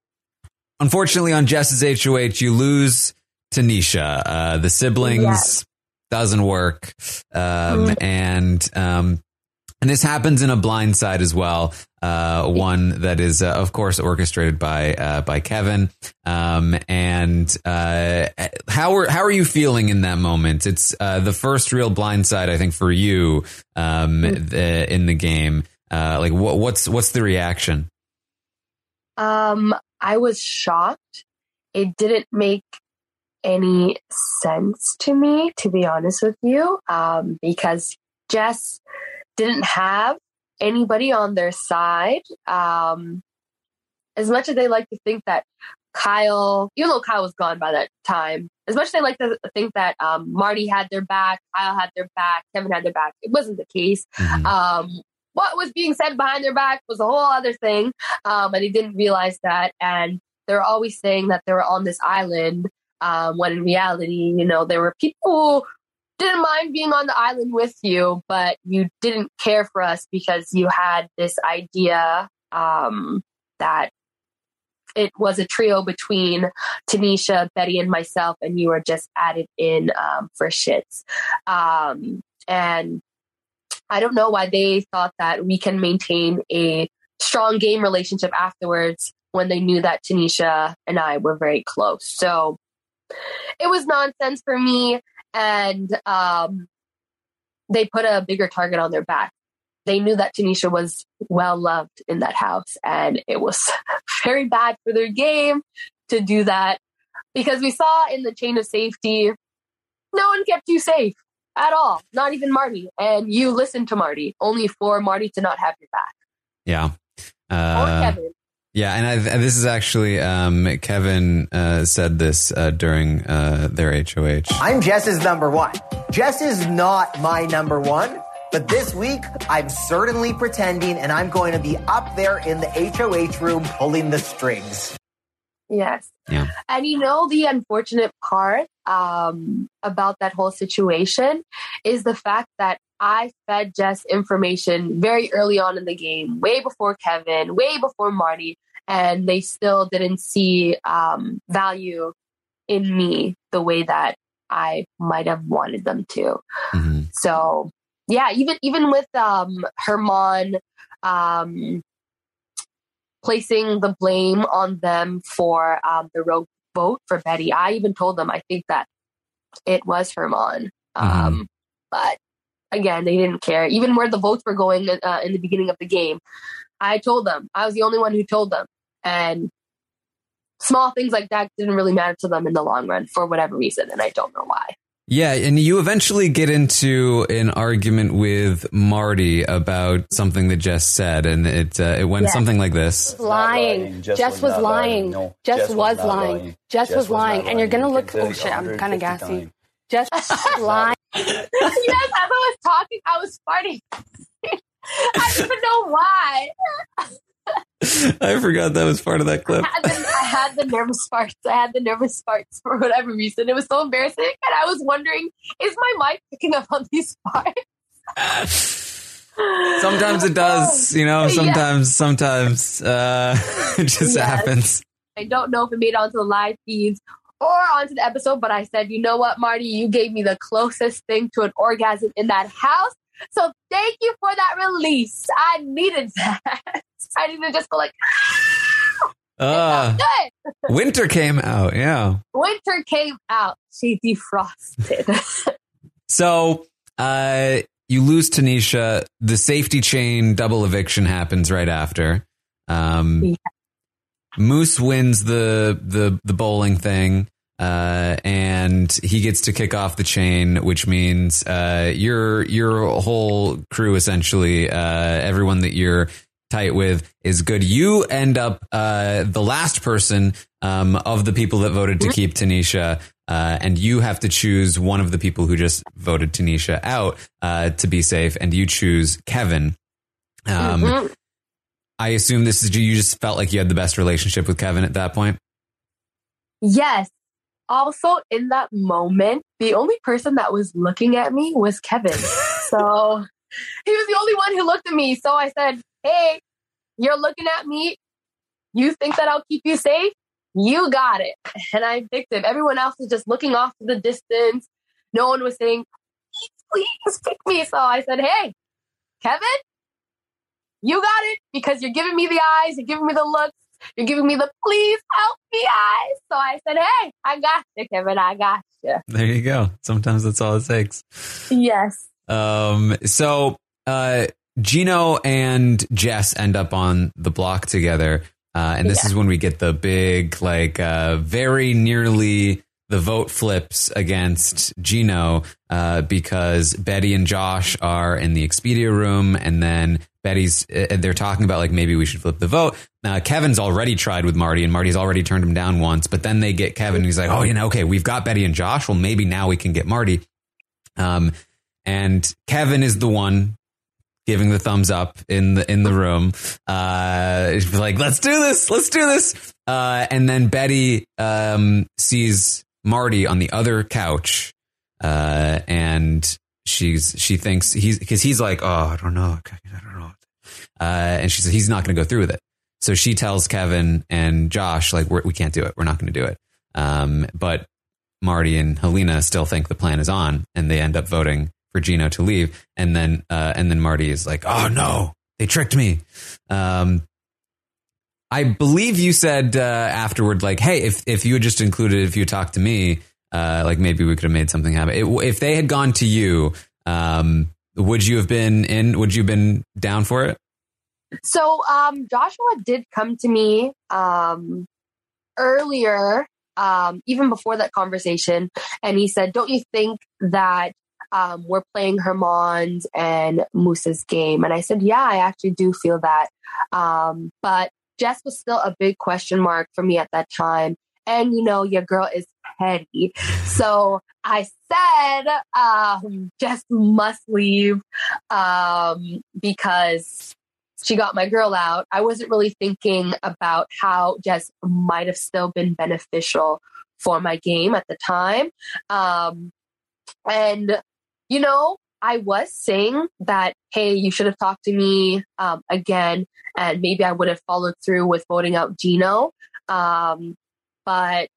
unfortunately on Jess's HOH, you lose Tanisha. Uh, the siblings Yes. doesn't work. Um, and, um, and this happens in a blind side as well. Uh, one that is, uh, of course, orchestrated by uh, by Kevin. Um, and uh, how are how are you feeling in that moment? It's uh, the first real blind side, I think, for you um, the, in the game. Uh, like, what, what's what's the reaction? Um, I was shocked. It didn't make any sense to me, to be honest with you, um, because Jess didn't have anybody on their side. Um, as much as they like to think that Kyle, even though Kyle was gone by that time, as much as they like to think that um, Marty had their back, Kyle had their back, Kevin had their back, it wasn't the case. Um, what was being said behind their back was a whole other thing, um, and they didn't realize that. And they're always saying that they were on this island, um, when in reality, you know, there were people didn't mind being on the island with you, but you didn't care for us because you had this idea um, that it was a trio between Tanisha, Betty, and myself, and you were just added in um, for shits. Um, and I don't know why they thought that we can maintain a strong game relationship afterwards when they knew that Tanisha and I were very close. So it was nonsense for me. And um, they put a bigger target on their back. They knew that Tanisha was well loved in that house, and it was <laughs> very bad for their game to do that because we saw in the chain of safety, no one kept you safe at all, not even Marty. And you listened to Marty, only for Marty to not have your back. Yeah. Or Uh, Kevin. Yeah, and I, this is actually um, Kevin uh, said this uh, during uh, their HOH. I'm Jess's number one. Jess is not my number one, but this week I'm certainly pretending, and I'm going to be up there in the HOH room pulling the strings. Yes. Yeah. And you know, the unfortunate part um, about that whole situation is the fact that I fed Jess information very early on in the game, way before Kevin, way before Marty, and they still didn't see um, value in me the way that I might have wanted them to. Mm-hmm. So, yeah, even even with um, Herman um, placing the blame on them for um, the rogue vote for Betty, I even told them I think that it was Herman. Um, Mm-hmm. But again, they didn't care. Even where the votes were going uh, in the beginning of the game, I told them. I was the only one who told them. And small things like that didn't really matter to them in the long run for whatever reason. And I don't know why. Yeah, and you eventually get into an argument with Marty about something that Jess said, and it uh, it went Yeah. something like this. lying. Jess Jess was was not lying. lying. No, Jess Jess was was lying. lying. Jess Jess was was not lying. And you're gonna You look. Oh shit! I'm kind 150 of gassy. times. Jess <laughs> was lying. <laughs> yes, as I was talking, I was farting. <laughs> I don't even know why. <laughs> I forgot that was part of that clip. I had, the, I had the nervous farts. I had the nervous farts for whatever reason. It was so embarrassing. And I was wondering, is my mic picking up on these farts? <laughs> Sometimes it does, you know. Yeah. Sometimes, sometimes uh, <laughs> it just Yes. happens. I don't know if it made it onto the live feeds or onto the episode, but I said, you know what, Marty, you gave me the closest thing to an orgasm in that house. So thank you for that release. I needed that. <laughs> I needed to just go like, Uh, good. winter came out, yeah. Winter came out. She defrosted. <laughs> So uh, you lose Tanisha. The safety chain double eviction happens right after. Um, Moose wins the the the bowling thing, uh, and he gets to kick off the chain, which means uh, your your whole crew essentially, uh, everyone that you're tight with is good. You end up uh, the last person um, of the people that voted to keep Tanisha, uh, and you have to choose one of the people who just voted Tanisha out uh, to be safe, and you choose Kevin. Um, Mhm. I assume this is you just felt like you had the best relationship with Kevin at that point. Yes. Also, in that moment, the only person that was looking at me was Kevin. so <laughs> he was the only one who looked at me. So I said, Hey, you're looking at me. You think that I'll keep you safe? You got it. And I picked him. Everyone else was just looking off to the distance. No one was saying, please, please pick me. So I said, Hey, Kevin, you got it because you're giving me the eyes, you're giving me the looks, you're giving me the please help me eyes. So I said, Hey, I got you, Kevin. I got you. There you go. Sometimes that's all it takes. Yes. Um, so uh, Gino and Jess end up on the block together, uh, and this Yeah. is when we get the big, like, uh, very nearly the vote flips against Gino uh, because Betty and Josh are in the Expedia room, and then Betty's uh, they're talking about like maybe we should flip the vote. Uh, Kevin's already tried with Marty, and Marty's already turned him down once. But then they get Kevin, and he's like, "Oh, you know, okay, we've got Betty and Josh. Well, maybe now we can get Marty." Um, and Kevin is the one giving the thumbs up in the in the room. Uh, like, "Let's do this! Let's do this!" Uh, and then Betty um, sees Marty on the other couch, uh, and she's she thinks he's because he's like, "Oh, I don't know, I don't know," uh, and she says he's not going to go through with it. So she tells Kevin and Josh, like, We're, we can't do it. We're not going to do it. Um, but Marty and Helena still think the plan is on, and they end up voting for Gino to leave. And then, uh, and then Marty is like, "Oh no, they tricked me." Um, I believe you said uh, afterward, like, "Hey, if if you had just included, if you talked to me, uh, like maybe we could have made something happen." It, if they had gone to you, um, would you have been in? Would you have been down for it? So um, Joshua did come to me um, earlier, um, even before that conversation, and he said, "Don't you think that um, we're playing Herman's and Moose's game?" And I said, "Yeah, I actually do feel that, um, but." Jess was still a big question mark for me at that time. And you know, your girl is petty. So I said, um, Jess must leave um, because she got my girl out. I wasn't really thinking about how Jess might have still been beneficial for my game at the time. Um, and, you know, I was saying that, hey, you should have talked to me um, again, and maybe I would have followed through with voting out Gino. Um, but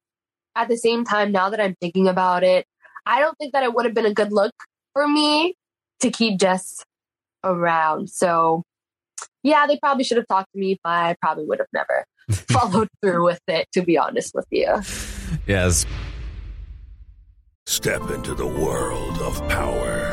at the same time, now that I'm thinking about it, I don't think that it would have been a good look for me to keep Jess around. So, yeah, they probably should have talked to me, but I probably would have never <laughs> followed through with it, to be honest with you. Yes. Step into the world of power,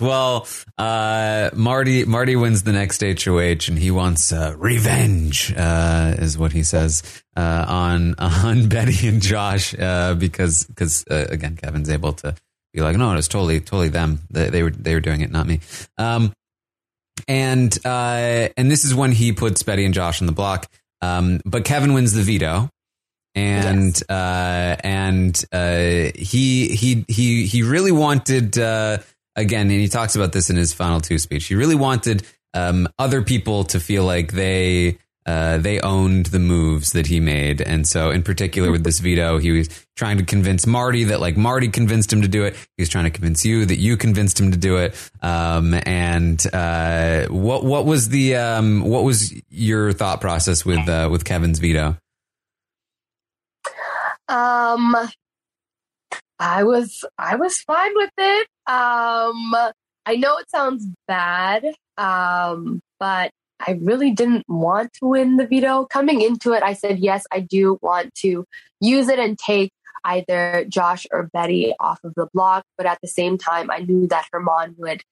Well, uh, Marty Marty wins the next HOH, and he wants uh, revenge, uh, is what he says uh, on <laughs> on Betty and Josh, uh, because because uh, again, Kevin's able to be like, no, it was totally totally them. They, they were they were doing it, not me. Um, and and this is when he puts Betty and Josh on the block. Um, but Kevin wins the veto, and and he he he he really wanted again, and he talks about this in his final two speech. He really wanted um, other people to feel like they uh, they owned the moves that he made, and so in particular with this veto, he was trying to convince Marty that like Marty convinced him to do it. He was trying to convince you that you convinced him to do it. Um, and uh, what what was the um, what was your thought process with uh, with Kevin's veto? Um, I was I was fine with it. Um, I know it sounds bad, um, but I really didn't want to win the veto. Coming into it, I said yes, I do want to use it and take either Josh or Betty off of the block. But at the same time, I knew that Herman would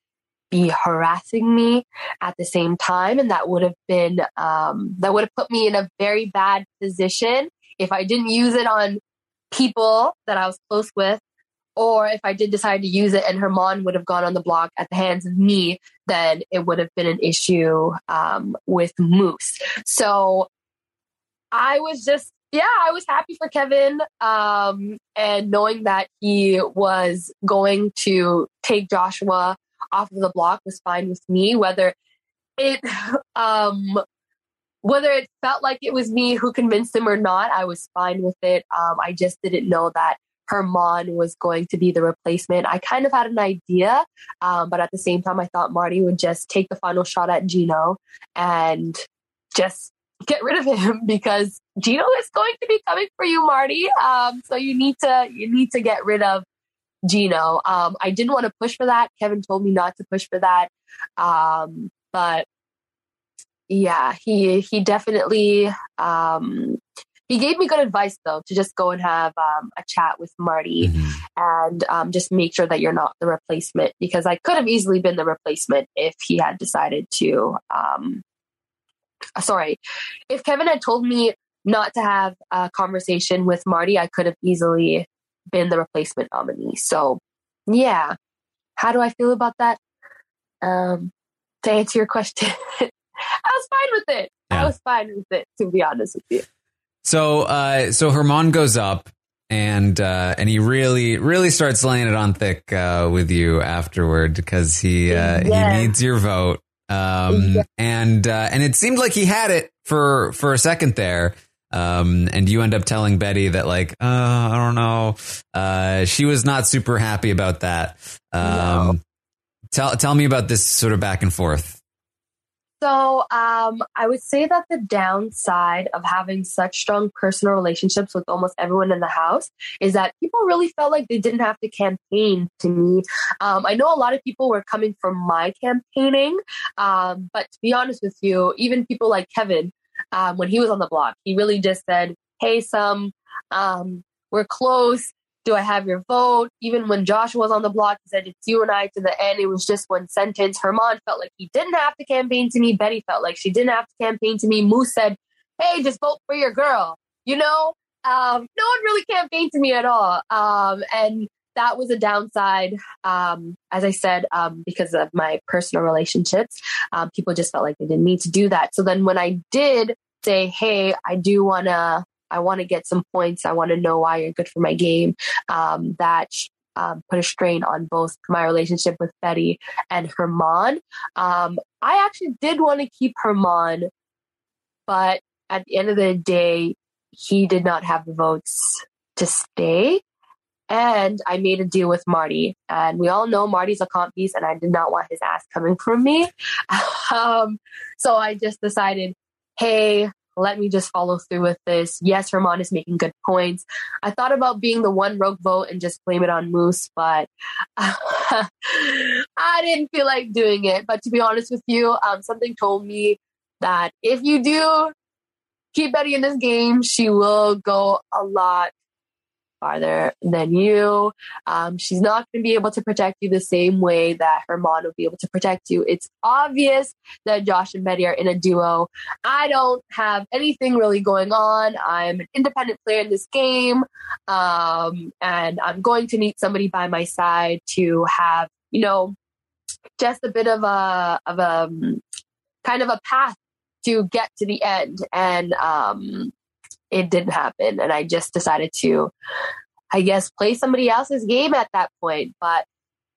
be harassing me at the same time, and that would have been um, that would have put me in a very bad position if I didn't use it on people that I was close with, or if I did decide to use it and Herman would have gone on the block at the hands of me, then it would have been an issue um, with Moose. So I was just, yeah, I was happy for Kevin. Um, and knowing that he was going to take Joshua off of the block was fine with me, whether it, <laughs> um, whether it felt like it was me who convinced him or not, I was fine with it. Um, I just didn't know that Herman was going to be the replacement. I kind of had an idea, um, but at the same time, I thought Marty would just take the final shot at Gino and just get rid of him <laughs> because Gino is going to be coming for you, Marty. Um, so you need to you need to get rid of Gino. Um, I didn't want to push for that. Kevin told me not to push for that, um, but yeah, he he definitely um, he gave me good advice though to just go and have um, a chat with Marty mm-hmm. and um, just make sure that you're not the replacement because I could have easily been the replacement if he had decided to. Um, sorry, if Kevin had told me not to have a conversation with Marty, I could have easily been the replacement nominee. So yeah, how do I feel about that? Um, to answer your question. <laughs> <laughs> I was fine with it. Yeah. I was fine with it, to be honest with you. So, uh, so Herman goes up and uh, and he really really starts laying it on thick uh, with you afterward because he uh, Yes. he needs your vote. Um, Yeah. and uh, and it seemed like he had it for for a second there. Um, and you end up telling Betty that like, uh, I don't know. Uh, she was not super happy about that. Um, tell tell me about this sort of back and forth. So um, I would say that the downside of having such strong personal relationships with almost everyone in the house is that people really felt like they didn't have to campaign to me. Um, I know a lot of people were coming from my campaigning, um, but to be honest with you, even people like Kevin, um, when he was on the block, he really just said, "Hey, some, um, we're close." Do I have your vote? Even when Josh was on the block, he said, It's you and I to the end. It was just one sentence. Herman felt like he didn't have to campaign to me. Betty felt like she didn't have to campaign to me. Moose said, Hey, just vote for your girl. You know, um, no one really campaigned to me at all. Um, and that was a downside. Um, as I said, um, because of my personal relationships, um, people just felt like they didn't need to do that. So then when I did say, Hey, I do want to I want to get some points. I want to know why you're good for my game. Um, that um, put a strain on both my relationship with Betty and Herman. Um, I actually did want to keep Herman, but at the end of the day, he did not have the votes to stay. And I made a deal with Marty. And we all know Marty's a comp piece, and I did not want his ass coming from me. <laughs> um, so I just decided, hey, let me just follow through with this. Yes, Herman is making good points. I thought about being the one rogue vote and just blame it on Moose, but <laughs> I didn't feel like doing it. But to be honest with you, um, something told me that if you do keep Betty in this game, she will go a lot farther than you. Um, she's not going to be able to protect you the same way that Herman will be able to protect you. It's obvious that Josh and Betty are in a duo. I don't have anything really going on. I'm an independent player in this game, um, and I'm going to need somebody by my side to have, you know, just a bit of a of a um, kind of a path to get to the end. And um, it didn't happen. And I just decided to, I guess, play somebody else's game at that point. But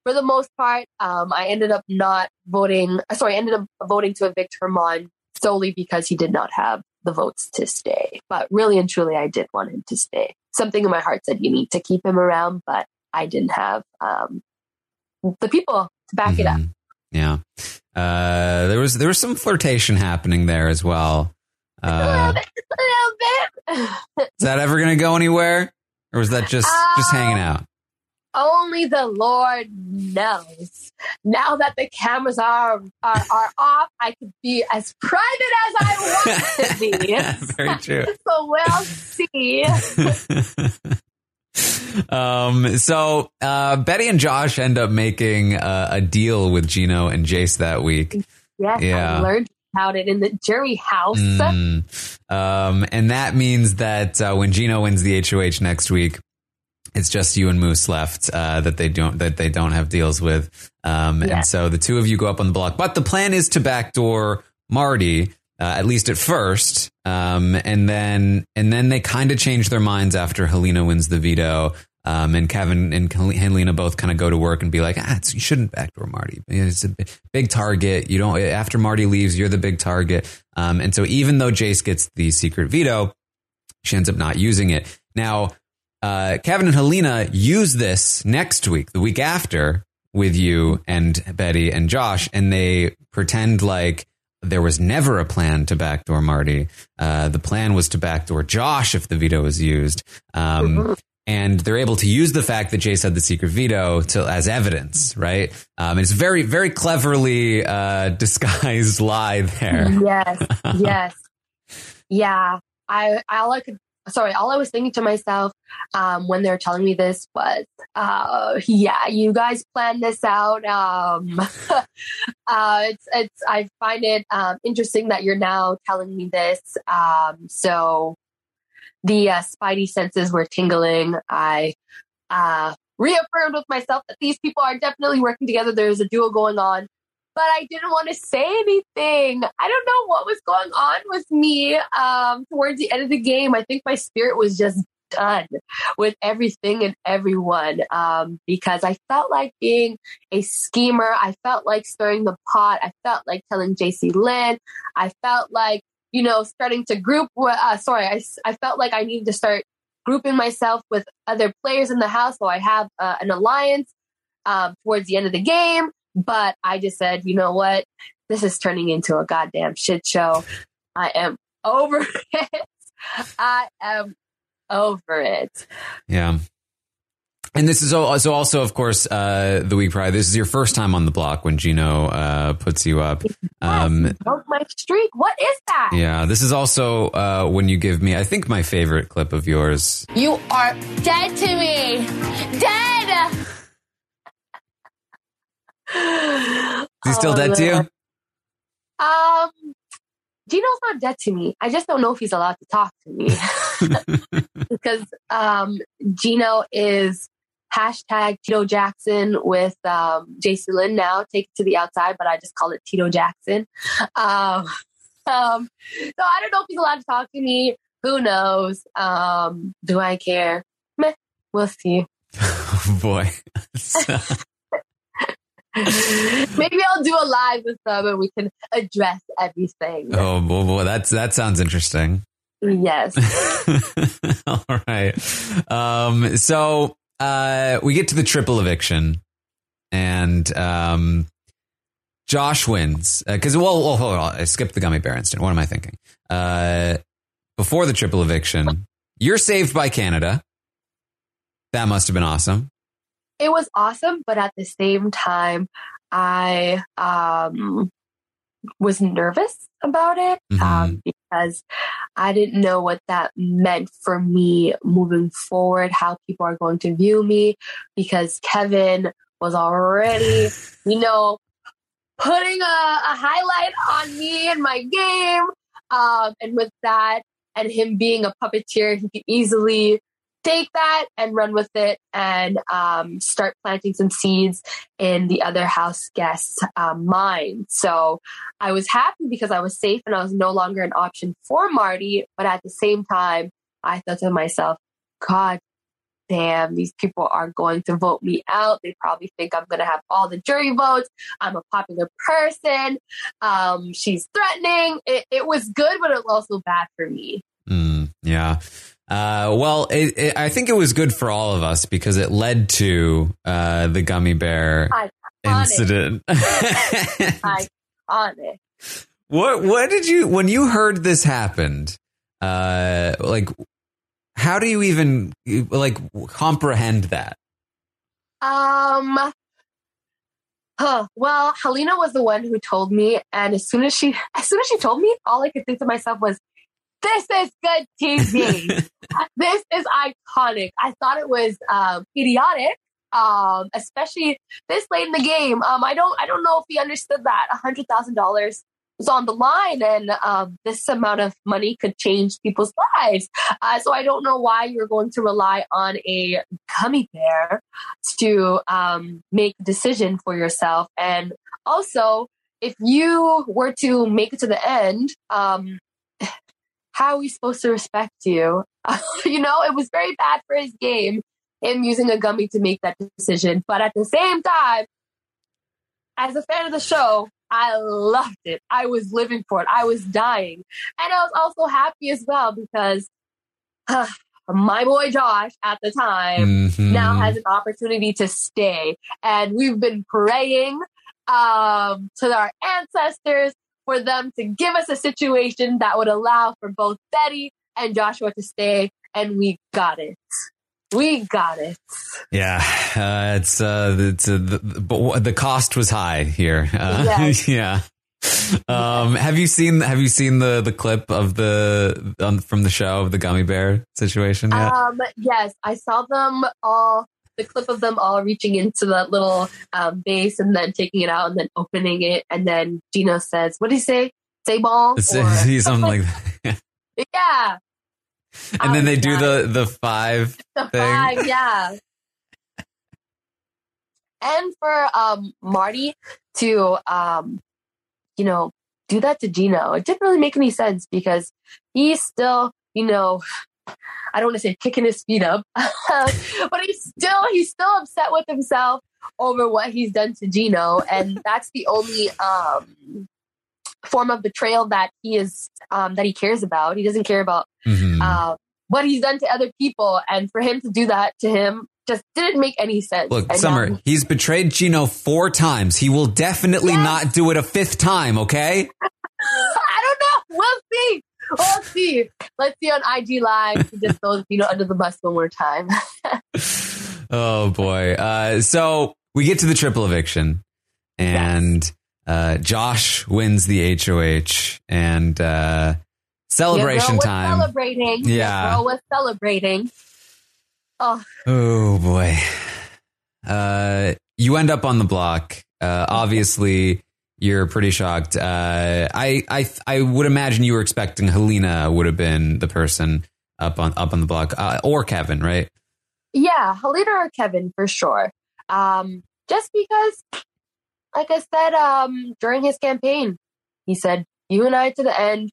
for the most part, um, I ended up not voting. Sorry, I ended up voting to evict Herman solely because he did not have the votes to stay. But really and truly, I did want him to stay. Something in my heart said you need to keep him around, but I didn't have um, the people to back it up. Yeah. Uh, there was there was some flirtation happening there as well. <laughs> Uh, a little bit. is that ever going to go anywhere, or was that just just hanging out? Only the Lord knows. Now that the cameras are are, are off, I could be as private as I want to be. <laughs> Very true. <laughs> So we'll see. Um, so uh, Betty and Josh end up making uh, a deal with Gino and Jace that week. Yes, Yeah. I learned about it in the jury house. Mm. Um, and that means that uh, when Gino wins the HOH next week, it's just you and Moose left uh, that they don't that they don't have deals with. Um, Yeah. And so the two of you go up on the block. But the plan is to backdoor Marty. Uh, at least at first, um, and then and then they kind of change their minds after Helena wins the veto, um, and Kevin and Helena both kind of go to work and be like, ah, you shouldn't backdoor Marty. It's a big target. You don't after Marty leaves, you're the big target. Um, and so even though Jace gets the secret veto, she ends up not using it. Now, uh, Kevin and Helena use this next week, the week after, with you and Betty and Josh, and they pretend like there was never a plan to backdoor Marty. Uh, the plan was to backdoor Josh if the veto was used. Um, And they're able to use the fact that Jace had the secret veto to as evidence, right? Um, it's very, very cleverly uh, <laughs> disguised lie there. yes, <laughs> yes, yeah. I all I could sorry, all I was thinking to myself um, when they were telling me this was, uh, yeah, you guys planned this out. Um, <laughs> uh, it's it's I find it um, interesting that you're now telling me this. Um, so the uh, spidey senses were tingling. I uh, reaffirmed with myself that these people are definitely working together. There's a duo going on but I didn't want to say anything. I don't know what was going on with me um, towards the end of the game. I think my spirit was just done with everything and everyone um, because I felt like being a schemer. I felt like stirring the pot. I felt like telling Jacey-Lynne. I felt like, you know, starting to group. Uh, sorry, I, I felt like I needed to start grouping myself with other players in the house so I have uh, an alliance um, towards the end of the game. But I just said, you know what? This is turning into a goddamn shit show. I am over <laughs> it. I am over it. Yeah. And this is also, also of course, uh, the week prior. This is your first time on the block when Gino uh, puts you up. Um, Broke my streak. What is that? yeah, this is also uh, when you give me, I think, my favorite clip of yours. You are dead to me. Dead. Is he still Oh, dead to you? Um, Gino's not dead to me. I just don't know if he's allowed to talk to me <laughs> <laughs> because um, Gino is hashtag Tito Jackson with um, Jacey-Lynne now. Take it to the outside, but I just call it Tito Jackson. Um, <laughs> um, so I don't know if he's allowed to talk to me. Who knows? Um, do I care? Meh, we'll see. Oh, <laughs> <laughs> boy. Maybe I'll do a live with them and we can address everything. oh, boy, boy, that's that sounds interesting. Yes. All right. Um, so uh, we get to the triple eviction, and um, Josh wins because well, well, hold on, I skipped the gummy bear instant. What am I thinking? Uh, before the triple eviction, you're saved by Canada. That must have been awesome. it was awesome, but at the same time, I um, was nervous about it um, because I didn't know what that meant for me moving forward, how people are going to view me, because Kevin was already, <laughs> you know, putting a, a highlight on me and my game. Um, and with that, and him being a puppeteer, he could easily take that and run with it and um, start planting some seeds in the other house guests' um, mind. So I was happy because I was safe and I was no longer an option for Marty. But at the same time, I thought to myself, God damn, these people are going to vote me out. They probably think I'm going to have all the jury votes. I'm a popular person. Um, she's threatening. It, it was good, but it was also bad for me. Mm, yeah. Uh, well, it, it, I think it was good for all of us because it led to uh, the gummy bear Iconic. incident. <laughs> Iconic. What what did you when you heard this happened? Uh like how do you even like comprehend that? Um. Huh. Well, Helena was the one who told me, and as soon as she, <laughs> as soon as she told me, all I could think to myself was, "This is good TV. <laughs> this is iconic." I thought it was um, idiotic, um, especially this late in the game. Um, I don't, I don't know if he understood that a hundred thousand dollars was on the line, and um, this amount of money could change people's lives. Uh, so I don't know why you're going to rely on a gummy bear to um, make a decision for yourself. And also, if you were to make it to the end, um, how are we supposed to respect you? <laughs> you know, it was very bad for his game, him using a gummy to make that decision. But at the same time, as a fan of the show, I loved it. I was living for it. I was dying. And I was also happy as well because uh, <sighs> my boy Josh at the time Mhm. now has an opportunity to stay. And we've been praying um, to our ancestors for them to give us a situation that would allow for both Betty and Joshua to stay. And we got it. We got it. Yeah, uh, it's uh, it's uh, the, but the cost was high here. Uh, Yes. <laughs> yeah. Um, have you seen have you seen the the clip of the um, from the show of the gummy bear situation yet? Um, yes, I saw them all. The clip of them all reaching into that little um, base and then taking it out and then opening it, and then Gino says, "What do you say? Say ball?" It's- Or- <laughs> something like that. <laughs> yeah, and then they do the the five the thing. five, yeah. <laughs> And for um, Marty to, um, you know, do that to Gino, it didn't really make any sense because he's still, you know, I don't want to say kicking his feet up, <laughs> but he's still he's still upset with himself over what he's done to Gino, and that's the only um, form of betrayal that he is um, that he cares about. He doesn't care about Mhm. uh, what he's done to other people, and for him to do that to him just didn't make any sense. Look, And Summer, now- he's betrayed Gino four times. He will definitely not do it a fifth time, okay? <laughs> I don't know. We'll see. <laughs> We'll see. Let's see on IG Live. He just throws Gino under the bus one more time. <laughs> Oh boy. Uh, so we get to the triple eviction and uh, Josh wins the HOH and uh, celebration Your time. Celebrating. Your Yeah. girl was celebrating. Oh, Oh boy. Uh, you end up on the block. Uh, obviously, you're pretty shocked. Uh, I, I, I would imagine you were expecting Helena would have been the person up on up on the block, uh, or Kevin, right? yeah, Helena or Kevin for sure. Um, just because, like I said, um, during his campaign, he said, "You and I to the end."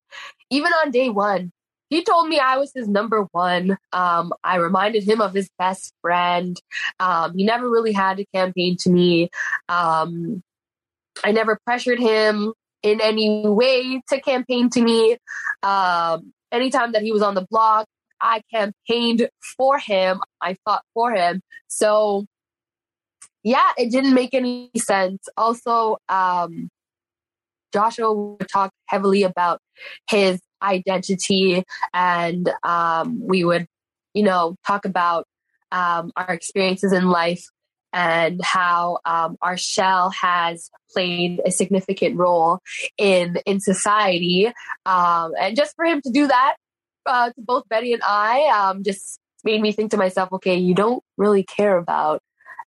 Even on day one, he told me I was his number one. Um, I reminded him of his best friend. Um, he never really had a campaign to me. Um, I never pressured him in any way to campaign to me. Um, anytime that he was on the block, I campaigned for him. I fought for him. So, yeah, it didn't make any sense. Also, um, Joshua would talk heavily about his identity, and um, we would, you know, talk about um, our experiences in life and how um, our shell has played a significant role in in society. Um, and just for him to do that uh, to both Betty and I, um, just made me think to myself, okay, you don't really care about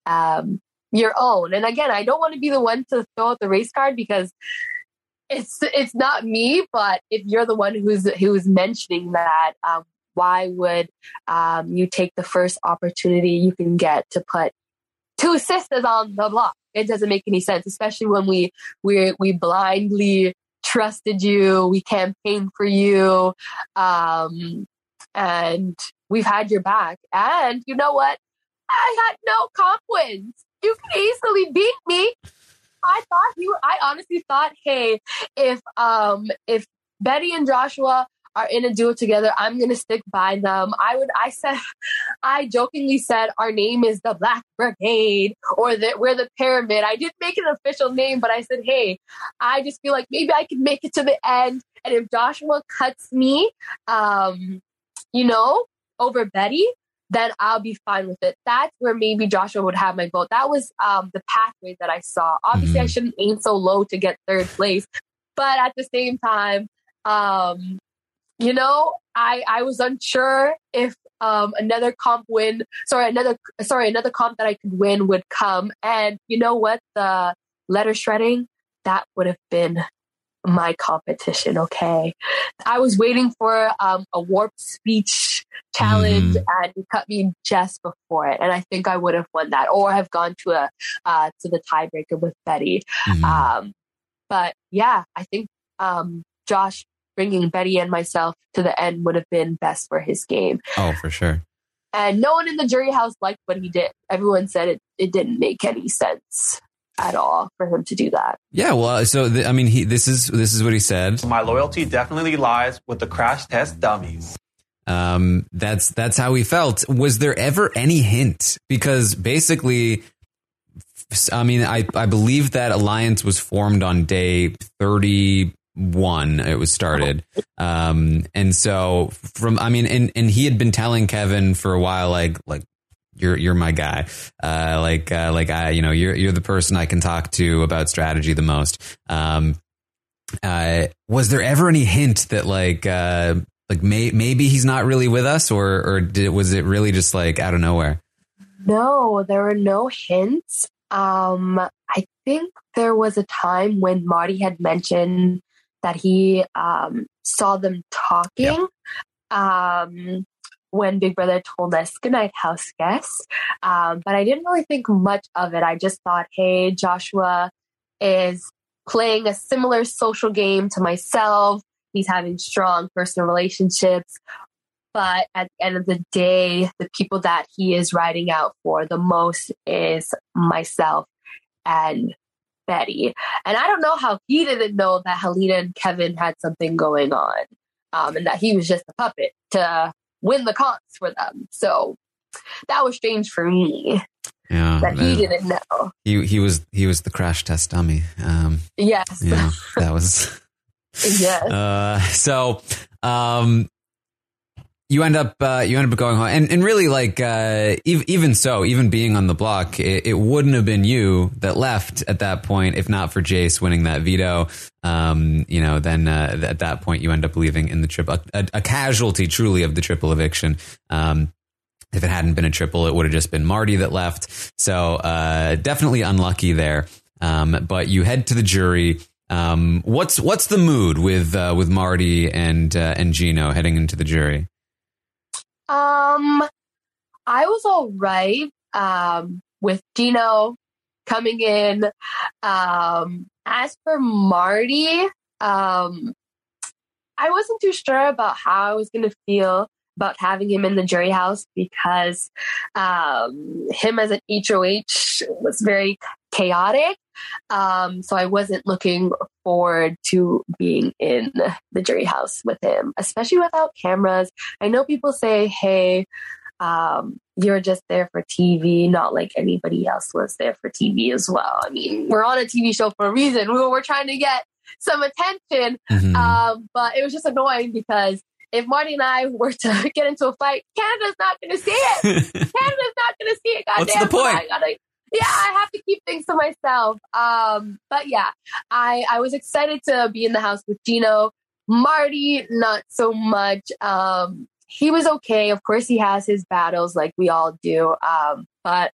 um, your own. And again, I don't want to be the one to throw out the race card because it's it's not me. But if you're the one who's who's mentioning that, um, why would um, you take the first opportunity you can get to put two sisters on the block? It doesn't make any sense, especially when we we we blindly trusted you, we campaigned for you, um, and we've had your back. And you know what? I had no comp wins. You can easily beat me. I thought you. I honestly thought, hey, if um if Betty and Joshua are in a duo together, I'm gonna stick by them. I would. I said, <laughs> I jokingly said our name is the Black Brigade or that we're the Pyramid. I didn't make an official name, but I said, hey, I just feel like maybe I can make it to the end. And if Joshua cuts me, um, you know, over Betty, then I'll be fine with it. That's where maybe Joshua would have my vote. That was um, the pathway that I saw. Obviously, I shouldn't aim so low to get third place, but at the same time, um, you know, I I was unsure if um, another comp win, sorry, another sorry, another comp that I could win would come, and you know what, the letter shredding that would have been my competition. Okay, I was waiting for um, a warped speech challenge, and you cut me just before it, and I think I would have won that, or have gone to a uh, to the tiebreaker with Betty. Um, but yeah, I think um, Josh bringing Betty and myself to the end would have been best for his game. Oh, for sure. And no one in the jury house liked what he did. Everyone said it, it didn't make any sense at all for him to do that. Yeah, well, so th- I mean, he this is this is what he said. My loyalty definitely lies with the crash test dummies. Um, that's that's how he felt. Was there ever any hint? Because basically, I mean, I I believe that alliance was formed on day thirty one. It was started, um, and so from I mean, and and he had been telling Kevin for a while, like like you're you're my guy. Uh, like uh, like I, you know, you're you're the person I can talk to about strategy the most. Um, uh, was there ever any hint that like uh, like may, maybe he's not really with us, or or did, was it really just like out of nowhere? No, there were no hints. Um, I think there was a time when Marty had mentioned that he um, saw them talking. Um, when Big Brother told us goodnight, house guests. Um, but I didn't really think much of it. I just thought, hey, Joshua is playing a similar social game to myself. He's having strong personal relationships But at the end of the day, the people that he is riding out for the most is myself and Betty. And I don't know how he didn't know that Helena and Kevin had something going on um, and that he was just a puppet to win the comps for them. So that was strange for me Yeah, that he didn't know. He he was he was the crash test dummy. Um, Yes. yeah, that <laughs> was. yes. <laughs> Uh, so, um, you end up uh, you end up going home, and and really like uh, ev- even so, even being on the block, it, it wouldn't have been you that left at that point if not for Jace winning that veto. Um, you know, then uh, at that point you end up leaving in the triple, a, a casualty truly of the triple eviction. Um, if it hadn't been a triple, it would have just been Marty that left. So uh, definitely unlucky there. Um, but you head to the jury. Um, what's what's the mood with uh, with Marty and uh, and Gino heading into the jury? Um, I was all right um, with Gino coming in. Um, as for Marty, um, I wasn't too sure about how I was going to feel about having him in the jury house because um, him as an HOH was very chaotic. Um, so I wasn't looking forward to being in the jury house with him, especially without cameras. I know people say, hey, um, you're just there for TV, not like anybody else was there for TV as well. I mean, we're on a TV show for a reason. We we're trying to get some attention. Mhm. Um, but it was just annoying because if Marty and I were to <laughs> get into a fight, Canada's not going to see it. <laughs> Canada's not going to see it. What's Goddamn, the point? I gotta, yeah, I have to keep things to myself. Um, but yeah, I I was excited to be in the house with Gino. Marty, not so much. Um, he was okay. Of course, he has his battles like we all do. Um, but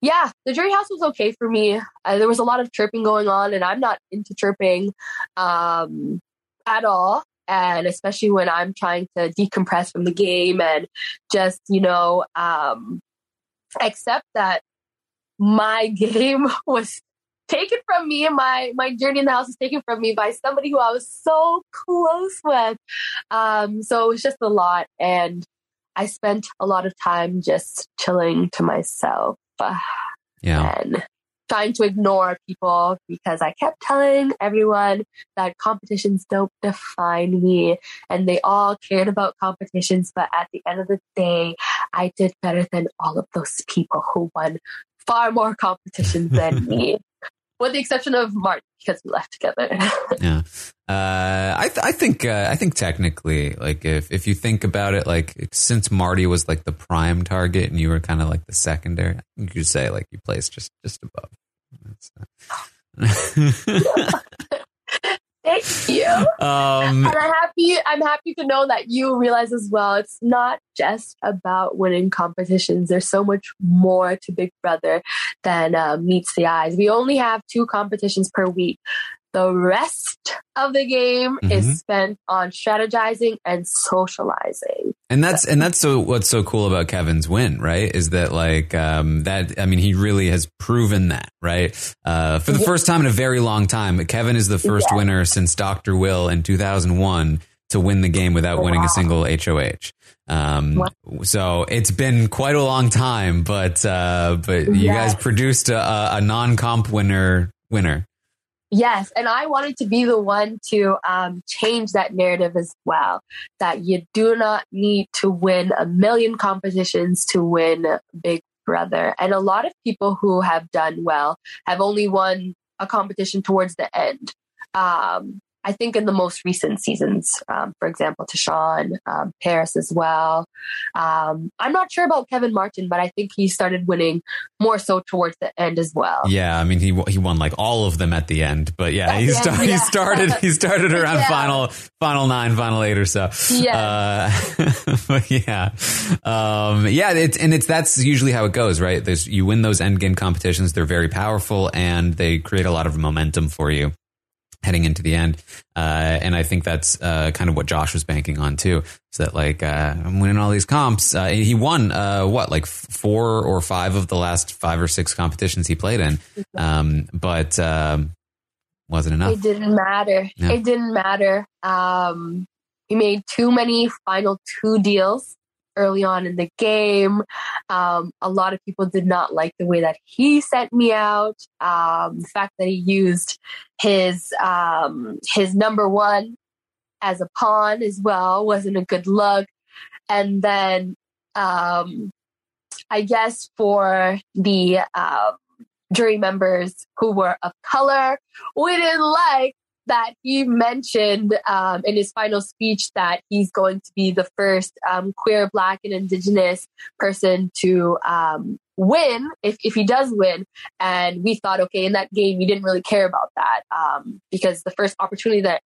yeah, the jury house was okay for me. Uh, there was a lot of chirping going on, and I'm not into chirping um, at all. And especially when I'm trying to decompress from the game and just, you know, um, accept that my game <laughs> was taken from me and my my journey in the house was taken from me by somebody who I was so close with. Um, so it was just a lot, and I spent a lot of time just chilling to myself <sighs> Yeah. and trying to ignore people because I kept telling everyone that competitions don't define me, and they all cared about competitions. But at the end of the day, I did better than all of those people who won far more competition than <laughs> me with the exception of Mark because we left together. <laughs> Yeah. Uh, I th- I think uh, I think technically, like if if you think about it, like since Marty was like the prime target and you were kind of like the secondary, you could say like you placed just just above. That's, uh, <laughs> Thank you. <laughs> um, and I'm happy. I'm happy to know that you realize as well. It's not just about winning competitions. There's so much more to Big Brother than uh, meets the eyes. We only have two competitions per week. The rest of the game Mhm. is spent on strategizing and socializing. And that's and that's so what's so cool about Kevin's win, right? Is that like um, that? I mean, he really has proven that, right? Uh, for the Yeah. first time in a very long time, Kevin is the first Yeah. winner since Doctor Will in 2001 to win the game without winning a single HOH. Um, so it's been quite a long time, but uh, but you guys produced a, a, a non-comp winner winner. Yes, and I wanted to be the one to um, change that narrative as well. That you do not need to win a million competitions to win Big Brother. And a lot of people who have done well have only won a competition towards the end. Um, I think in the most recent seasons, um, for example, Tashawn, um, Paris as well. Um, I'm not sure about Kevin Martin, but I think he started winning more so towards the end as well. Yeah, I mean he he won like all of them at the end, but yeah, At he, sta- end, he started he started <laughs> around Yeah. final final nine, final eight or so. Yeah. uh, <laughs> but yeah, um, yeah, it's and it's that's usually how it goes, right? There's you win those end game competitions; they're very powerful and they create a lot of momentum for you heading into the end. Uh, and I think that's uh, kind of what Josh was banking on too. So that like uh, I'm winning all these comps. Uh, he won uh, what like four or five of the last five or six competitions he played in, um, but um, wasn't enough. It didn't matter. Yeah. It didn't matter. Um, he made too many final two deals early on in the game. Um, a lot of people did not like the way that he sent me out. Um, the fact that he used his um, his number one as a pawn as well wasn't a good look. And then um, I guess for the um, jury members who were of color, we didn't like that he mentioned um, in his final speech that he's going to be the first um, queer, black, and indigenous person to um, win if, if he does win. And we thought, okay, in that game, you didn't really care about that um, because the first opportunity that,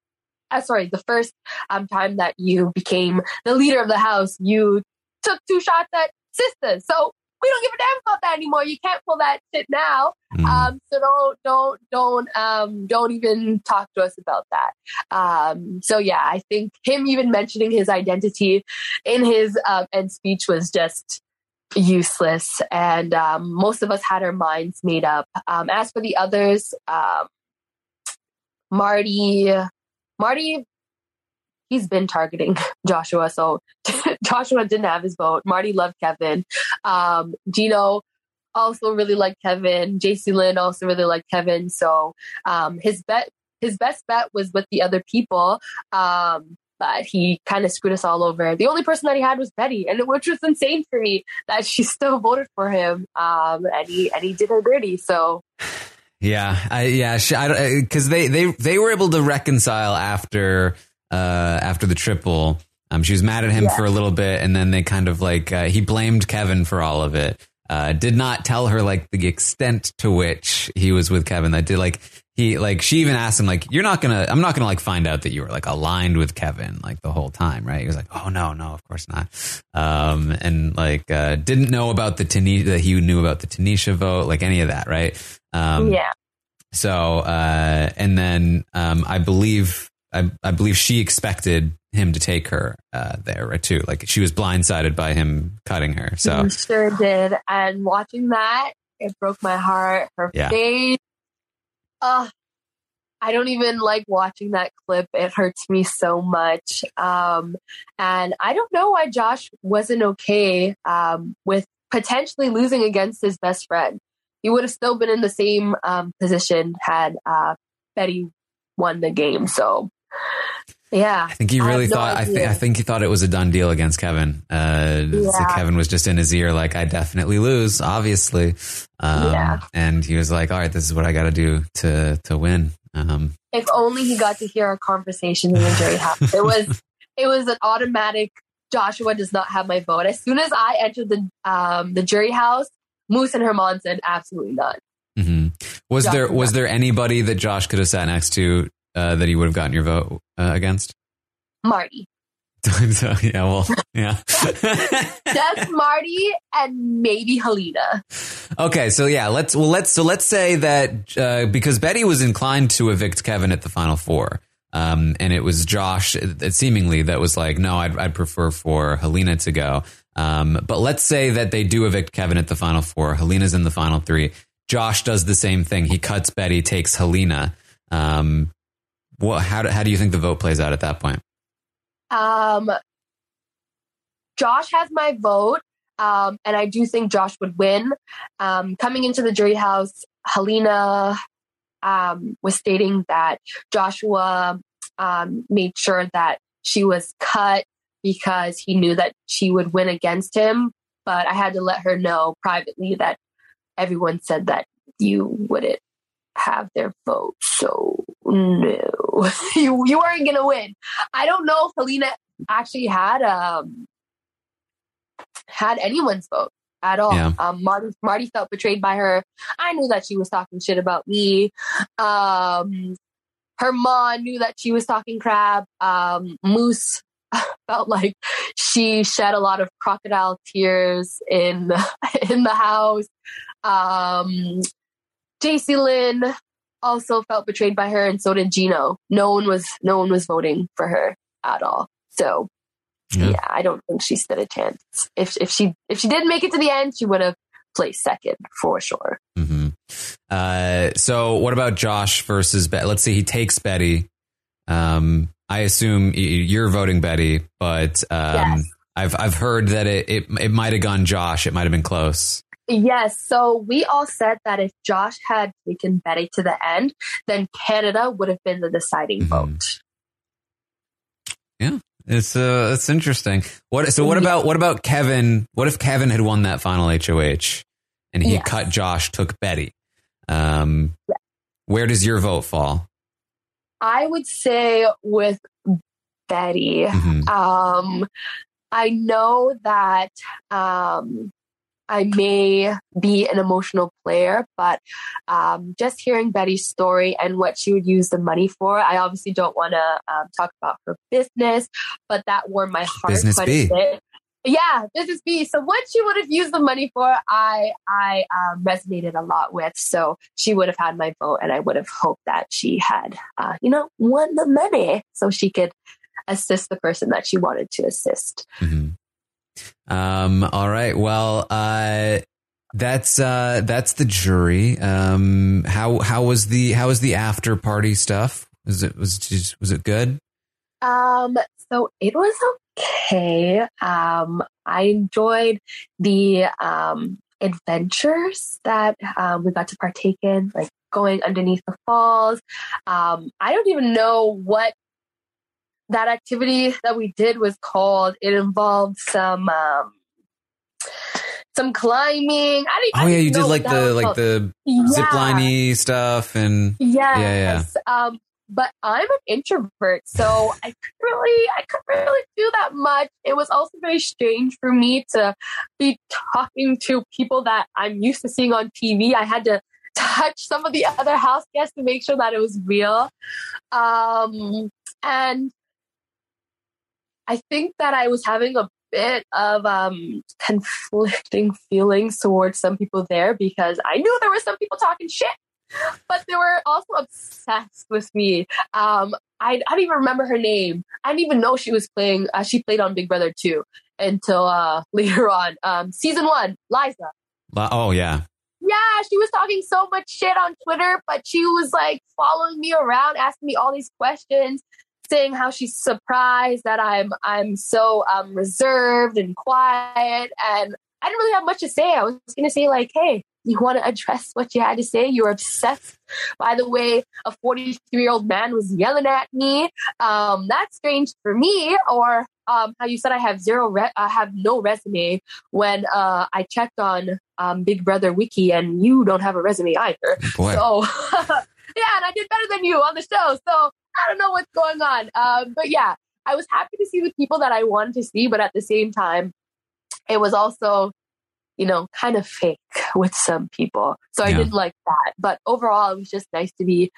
uh, sorry, the first um, time that you became the leader of the house, you took two shots at sisters. So we don't give a damn about that anymore. You can't pull that shit now. Mm. Um, so don't, don't, don't, um, don't even talk to us about that. Um, so yeah, I think him even mentioning his identity in his um, end speech was just useless. And um, most of us had our minds made up. Um, as for the others, um, Marty, Marty he's been targeting <laughs> Joshua. So <laughs> Joshua didn't have his vote. Marty loved Kevin. Um, Gino also really liked Kevin. Jacey-Lynne also really liked Kevin. So um, his bet, his best bet was with the other people. Um, but he kind of screwed us all over. The only person that he had was Betty, and which was insane for me that she <laughs> still voted for him. Um, and he and he did her dirty. So yeah, I, yeah, because they they they were able to reconcile after uh, after the triple. Um, she was mad at him yeah. for a little bit, and then they kind of like uh, he blamed Kevin for all of it. Uh, did not tell her like the extent to which he was with Kevin. That did like he like she even asked him like you're not gonna I'm not gonna like find out that you were like aligned with Kevin like the whole time, right? He was like, oh no, no, of course not. Um, and like uh, didn't know about the Tanisha that he knew about the Tanisha vote, like any of that, right? Um, yeah. So uh, and then um, I believe I, I believe she expected him to take her uh, there right too. Like she was blindsided by him cutting her. So he sure did. And watching that, it broke my heart. Her yeah. face. Uh, I don't even like watching that clip. It hurts me so much. Um, and I don't know why Josh wasn't okay um, with potentially losing against his best friend. He would have still been in the same um, position had uh, Betty won the game. So yeah, I think he really I thought. No I think I think he thought it was a done deal against Kevin. Uh, yeah. so Kevin was just in his ear, like I definitely lose, obviously. Um, yeah. And he was like, "All right, this is what I got to do to to win." Um, if only he got to hear our conversation in the jury house. <laughs> It was it was an automatic. Joshua does not have my vote. As soon as I entered the um, the jury house, Moose and Herman said absolutely not. Mm-hmm. Was Josh there was there anybody that Josh could have sat next to uh, that he would have gotten your vote uh, against? Marty. <laughs> so, yeah, well, yeah. <laughs> Just Marty and maybe Helena. Okay, so yeah, let's well let's so let's say that uh, because Betty was inclined to evict Kevin at the final four, um, and it was Josh seemingly that was like, no, I'd, I'd prefer for Helena to go. Um, but let's say that they do evict Kevin at the final four. Helena's in the final three. Josh does the same thing. He cuts Betty, takes Helena. Um, what, how, do, how do you think the vote plays out at that point? Um, Josh has my vote, um, and I do think Josh would win. Um, coming into the jury house, Helena um, was stating that Joshua um, made sure that she was cut because he knew that she would win against him. But I had to let her know privately that everyone said that you wouldn't have their vote. So no, <laughs> you you aren't gonna win. I don't know if Helena actually had um had anyone's vote at all. Yeah. Um, Marty, Marty felt betrayed by her. I knew that she was talking shit about me. Um, her mom knew that she was talking crap. Um, Moose <laughs> felt like she shed a lot of crocodile tears in <laughs> in the house. Um, Jacey-Lynne also felt betrayed by her, and so did Gino. No one was no one was voting for her at all. So yeah, yeah I don't think she stood a chance. If if she if she didn't make it to the end, she would have placed second for sure. Mm-hmm. Uh, so what about Josh versus Betty? Let's see, he takes Betty. Um, I assume you're voting Betty, but um, Yes. I've I've heard that it it, it might have gone Josh. It might have been close. Yes, so we all said that if Josh had taken Betty to the end, then Canada would have been the deciding vote. Yeah, it's uh, it's interesting. What so what about what about Kevin? What if Kevin had won that final HOH and he Yes. cut Josh, took Betty? Um, where does your vote fall? I would say with Betty, Mhm. um, I know that um, I may be an emotional player, but um, just hearing Betty's story and what she would use the money for, I obviously don't want to um, talk about her business, but that warmed my heart Business quite B. a bit. Yeah, business B. So what she would have used the money for, I I um, resonated a lot with. So she would have had my vote, and I would have hoped that she had, uh, you know, won the money so she could assist the person that she wanted to assist. Um, all right. Well, uh, that's uh, that's the jury. Um, how how was the how was the after party stuff? Was it was it, was it good? Um, so it was okay. Um, I enjoyed the um, adventures that um, we got to partake in, like going underneath the falls. Um, I don't even know what that activity that we did was called. It involved some um, some climbing. I didn't, Oh yeah, didn't you did like the like called. the Yeah. zip liney stuff and Yes. yeah yeah. Um, but I'm an introvert, so I couldn't really, I couldn't really do that much. It was also very strange for me to be talking to people that I'm used to seeing on TV. I had to <laughs> touch some of the other house guests to make sure that it was real. Um, and I think that I was having a bit of um, conflicting feelings towards some people there because I knew there were some people talking shit, but they were also obsessed with me. Um, I, I don't even remember her name. I didn't even know she was playing. Uh, she played on Big Brother 2 until uh, <laughs> later on. Um, season one, Liza. Oh yeah. Yeah, she was talking so much shit on Twitter, but she was like following me around, asking me all these questions, saying how she's surprised that I'm I'm so um, reserved and quiet, and I didn't really have much to say. I was gonna say like, hey, you want to address what you had to say? You're obsessed by the way a 43 year old man was yelling at me. Um, that's strange for me. Or um, how you said I have zero, re- I have no resume when uh, I checked on um, Big Brother Wiki and you don't have a resume either. Boy. So <laughs> yeah, and I did better than you on the show. So I don't know what's going on. Um, but yeah, I was happy to see the people that I wanted to see, but at the same time, it was also, you know, kind of fake with some people. So I didn't like that. But overall, it was just nice to be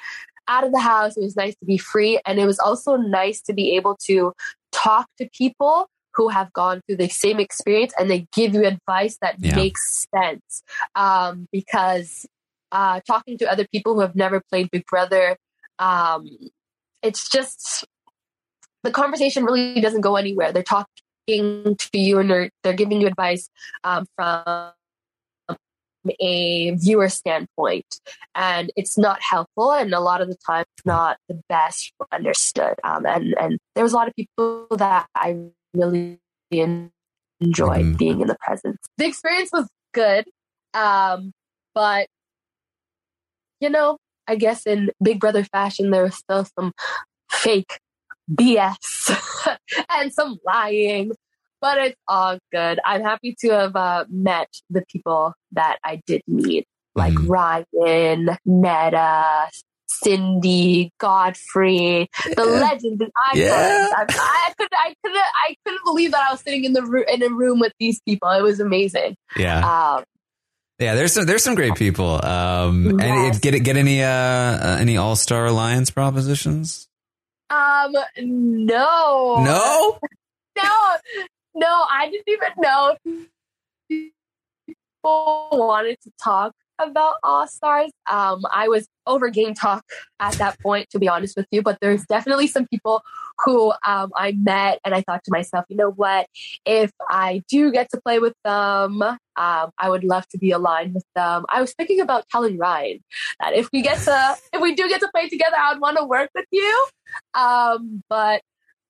out of the house. It was nice to be free. And it was also nice to be able to talk to people who have gone through the same experience and they give you advice that Yeah. makes sense. Um, because uh, talking to other people who have never played Big Brother, um, it's just the conversation really doesn't go anywhere. They're talking to you and they're, they're giving you advice um, from a viewer standpoint. And it's not helpful and a lot of the time it's not the best understood um, and and there was a lot of people that i really enjoyed being in the presence. The experience was good um, but you know i guess in big brother fashion there was still some fake bs <laughs> and some lying but it's all good. I'm happy to have uh, met the people that I did meet, like Ryan, Netta, Cindy, Godfrey, the legends and icons. Yeah. I, I could, I couldn't, I couldn't believe that I was sitting in the ro- in a room with these people. It was amazing. Yeah. Um, Yeah, there's some there's some great people. Um, and get get any uh, uh any All Star Alliance propositions? um, no, No? <laughs> no, no. I didn't even know people wanted to talk about All Stars. Um, I was over game talk at that point, to be honest with you. But there's definitely some people who um, I met, and I thought to myself, you know what? If I do get to play with them, um, I would love to be aligned with them. I was thinking about telling Ryan that if we get to, <laughs> if we do get to play together, I would want to work with you. Um, but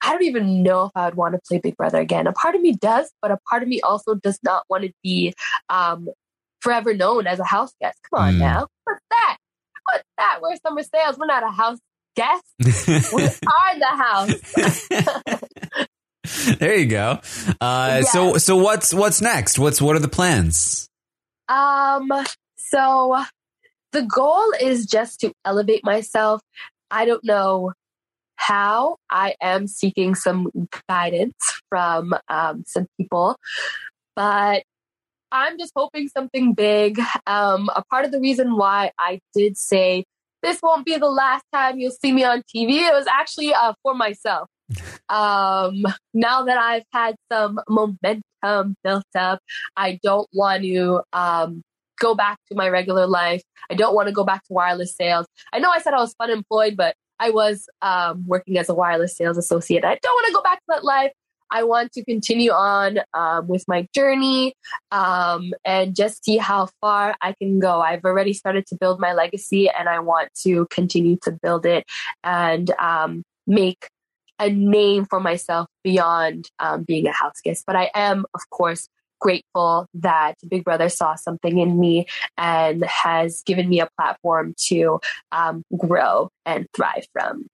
I don't even know if I would want to play Big Brother again. A part of me does, but a part of me also does not want to be um, forever known as a house guest. Come on Mm. now. What's that? What's that? We're summer sales. We're not a house guest. we <laughs> are the house. <laughs> <laughs> there you go. Uh, So so what's what's next? What's what are the plans? Um, so the goal is just to elevate myself. I don't know how. I am seeking some guidance from um, some people, but I'm just hoping something big. Um, a part of the reason why I did say this won't be the last time you'll see me on TV, it was actually uh, for myself. Um, now that I've had some momentum built up, I don't want to um, go back to my regular life. I don't want to go back to wireless sales. I know I said I was fun employed, but I was um, working as a wireless sales associate. I don't want to go back to that life. I want to continue on um, with my journey um, and just see how far I can go. I've already started to build my legacy and I want to continue to build it and um, make a name for myself beyond um, being a house guest. But I am, of course, grateful that Big Brother saw something in me and has given me a platform to um, grow and thrive from.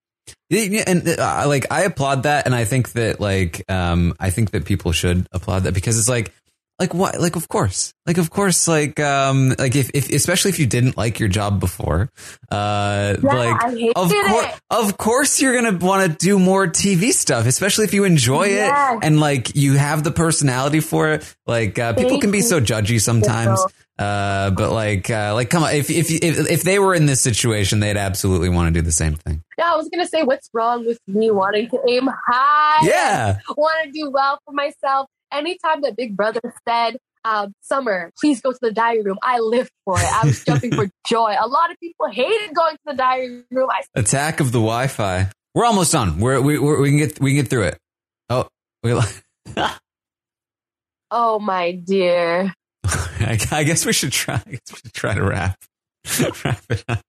And uh, like I applaud that, and I think that like um I think that people should applaud that because it's like like what like of course like of course like um like if, if especially if you didn't like your job before uh Yeah, like of course of course you're gonna want to do more TV stuff especially if you enjoy Yes. it and like you have the personality for it like uh, people can be so judgy sometimes uh but like uh like come on if if if if they were in this situation they'd absolutely want to do the same thing Yeah, I was gonna say, what's wrong with me wanting to aim high? Yeah. want to do well for myself. Anytime that Big Brother said, um, "Summer, please go to the diary room," I lived for it. I was jumping for <laughs> joy. A lot of people hated going to the diary room. I Attack of the Wi-Fi. We're almost done. We're, we we we can get we can get through it. Oh, we, <laughs> oh my dear. <laughs> I, I guess we should try. I guess we should try to wrap wrap it up.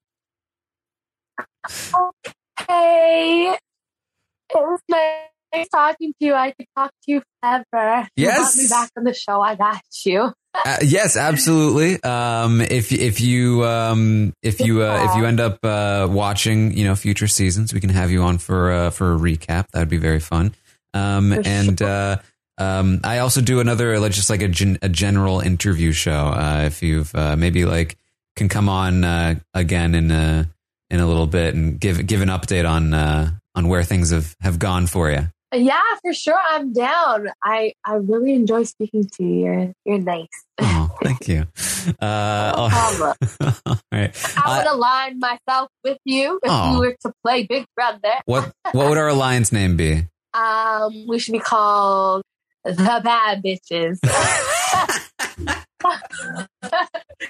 Hey, it was nice talking to you. I could talk to you forever. You Yes. want me back on the show. I got you. Uh, yes, absolutely. Um, if if you um, if you uh, if you end up uh, watching, you know, future seasons, we can have you on for uh, for a recap. That would be very fun. Um, and uh, um, I also do another like just like a, gen- a general interview show. Uh, if you've uh, maybe like can come on uh, again in a in a little bit and give give an update on uh, on where things have have gone for you. Yeah, for sure. I'm down. I, I really enjoy speaking to you. You're, you're nice. Oh, thank you. <laughs> Uh, problem. <laughs> all right. I would Uh, align myself with you if Oh. you were to play Big Brother. what <laughs> what would our alliance name be? Um, we should be called the Bad Bitches.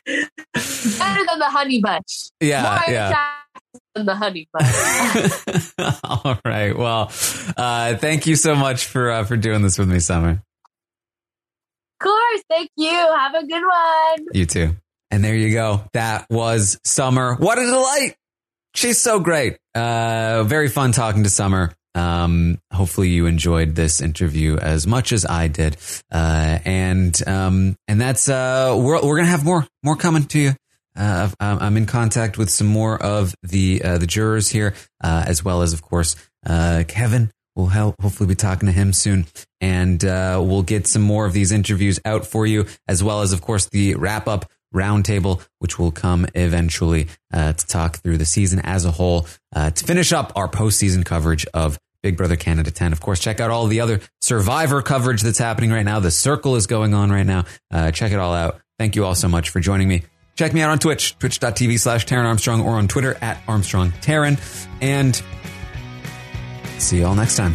Better than the Honey Bunch. Yeah, More yeah. The Honey Bunch. <laughs> All right. Well, uh, thank you so much for uh, for doing this with me, Summer. of course. Thank you. Have a good one. You too. And there you go. That was Summer. What a delight. She's so great. Uh, very fun talking to Summer. Um, hopefully you enjoyed this interview as much as I did. Uh, and, um, and that's, uh, we're, we're going to have more, more coming to you. Uh, I'm I'm in contact with some more of the, uh, the jurors here, uh, as well as, of course, uh, Kevin. We'll help, hopefully be talking to him soon. And, uh, we'll get some more of these interviews out for you, as well as, of course, the wrap up roundtable, which will come eventually uh, to talk through the season as a whole to finish up our postseason coverage of Big Brother Canada 10. Of course, check out all the other Survivor coverage that's happening right now. The Circle is going on right now. Check it all out. Thank you all so much for joining me. Check me out on Twitch, twitch.tv slash Taryn Armstrong, or on Twitter at Armstrong Taryn. And see you all next time.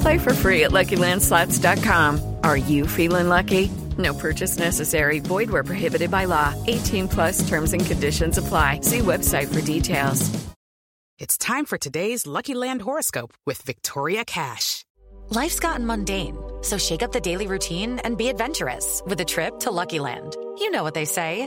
Play for free at LuckyLandSlots.com. Are you feeling lucky? No purchase necessary. Void where prohibited by law. 18 plus terms and conditions apply. See website for details. It's time for today's Lucky Land horoscope with Victoria Cash. Life's gotten mundane, so shake up the daily routine and be adventurous with a trip to Lucky Land. You know what they say.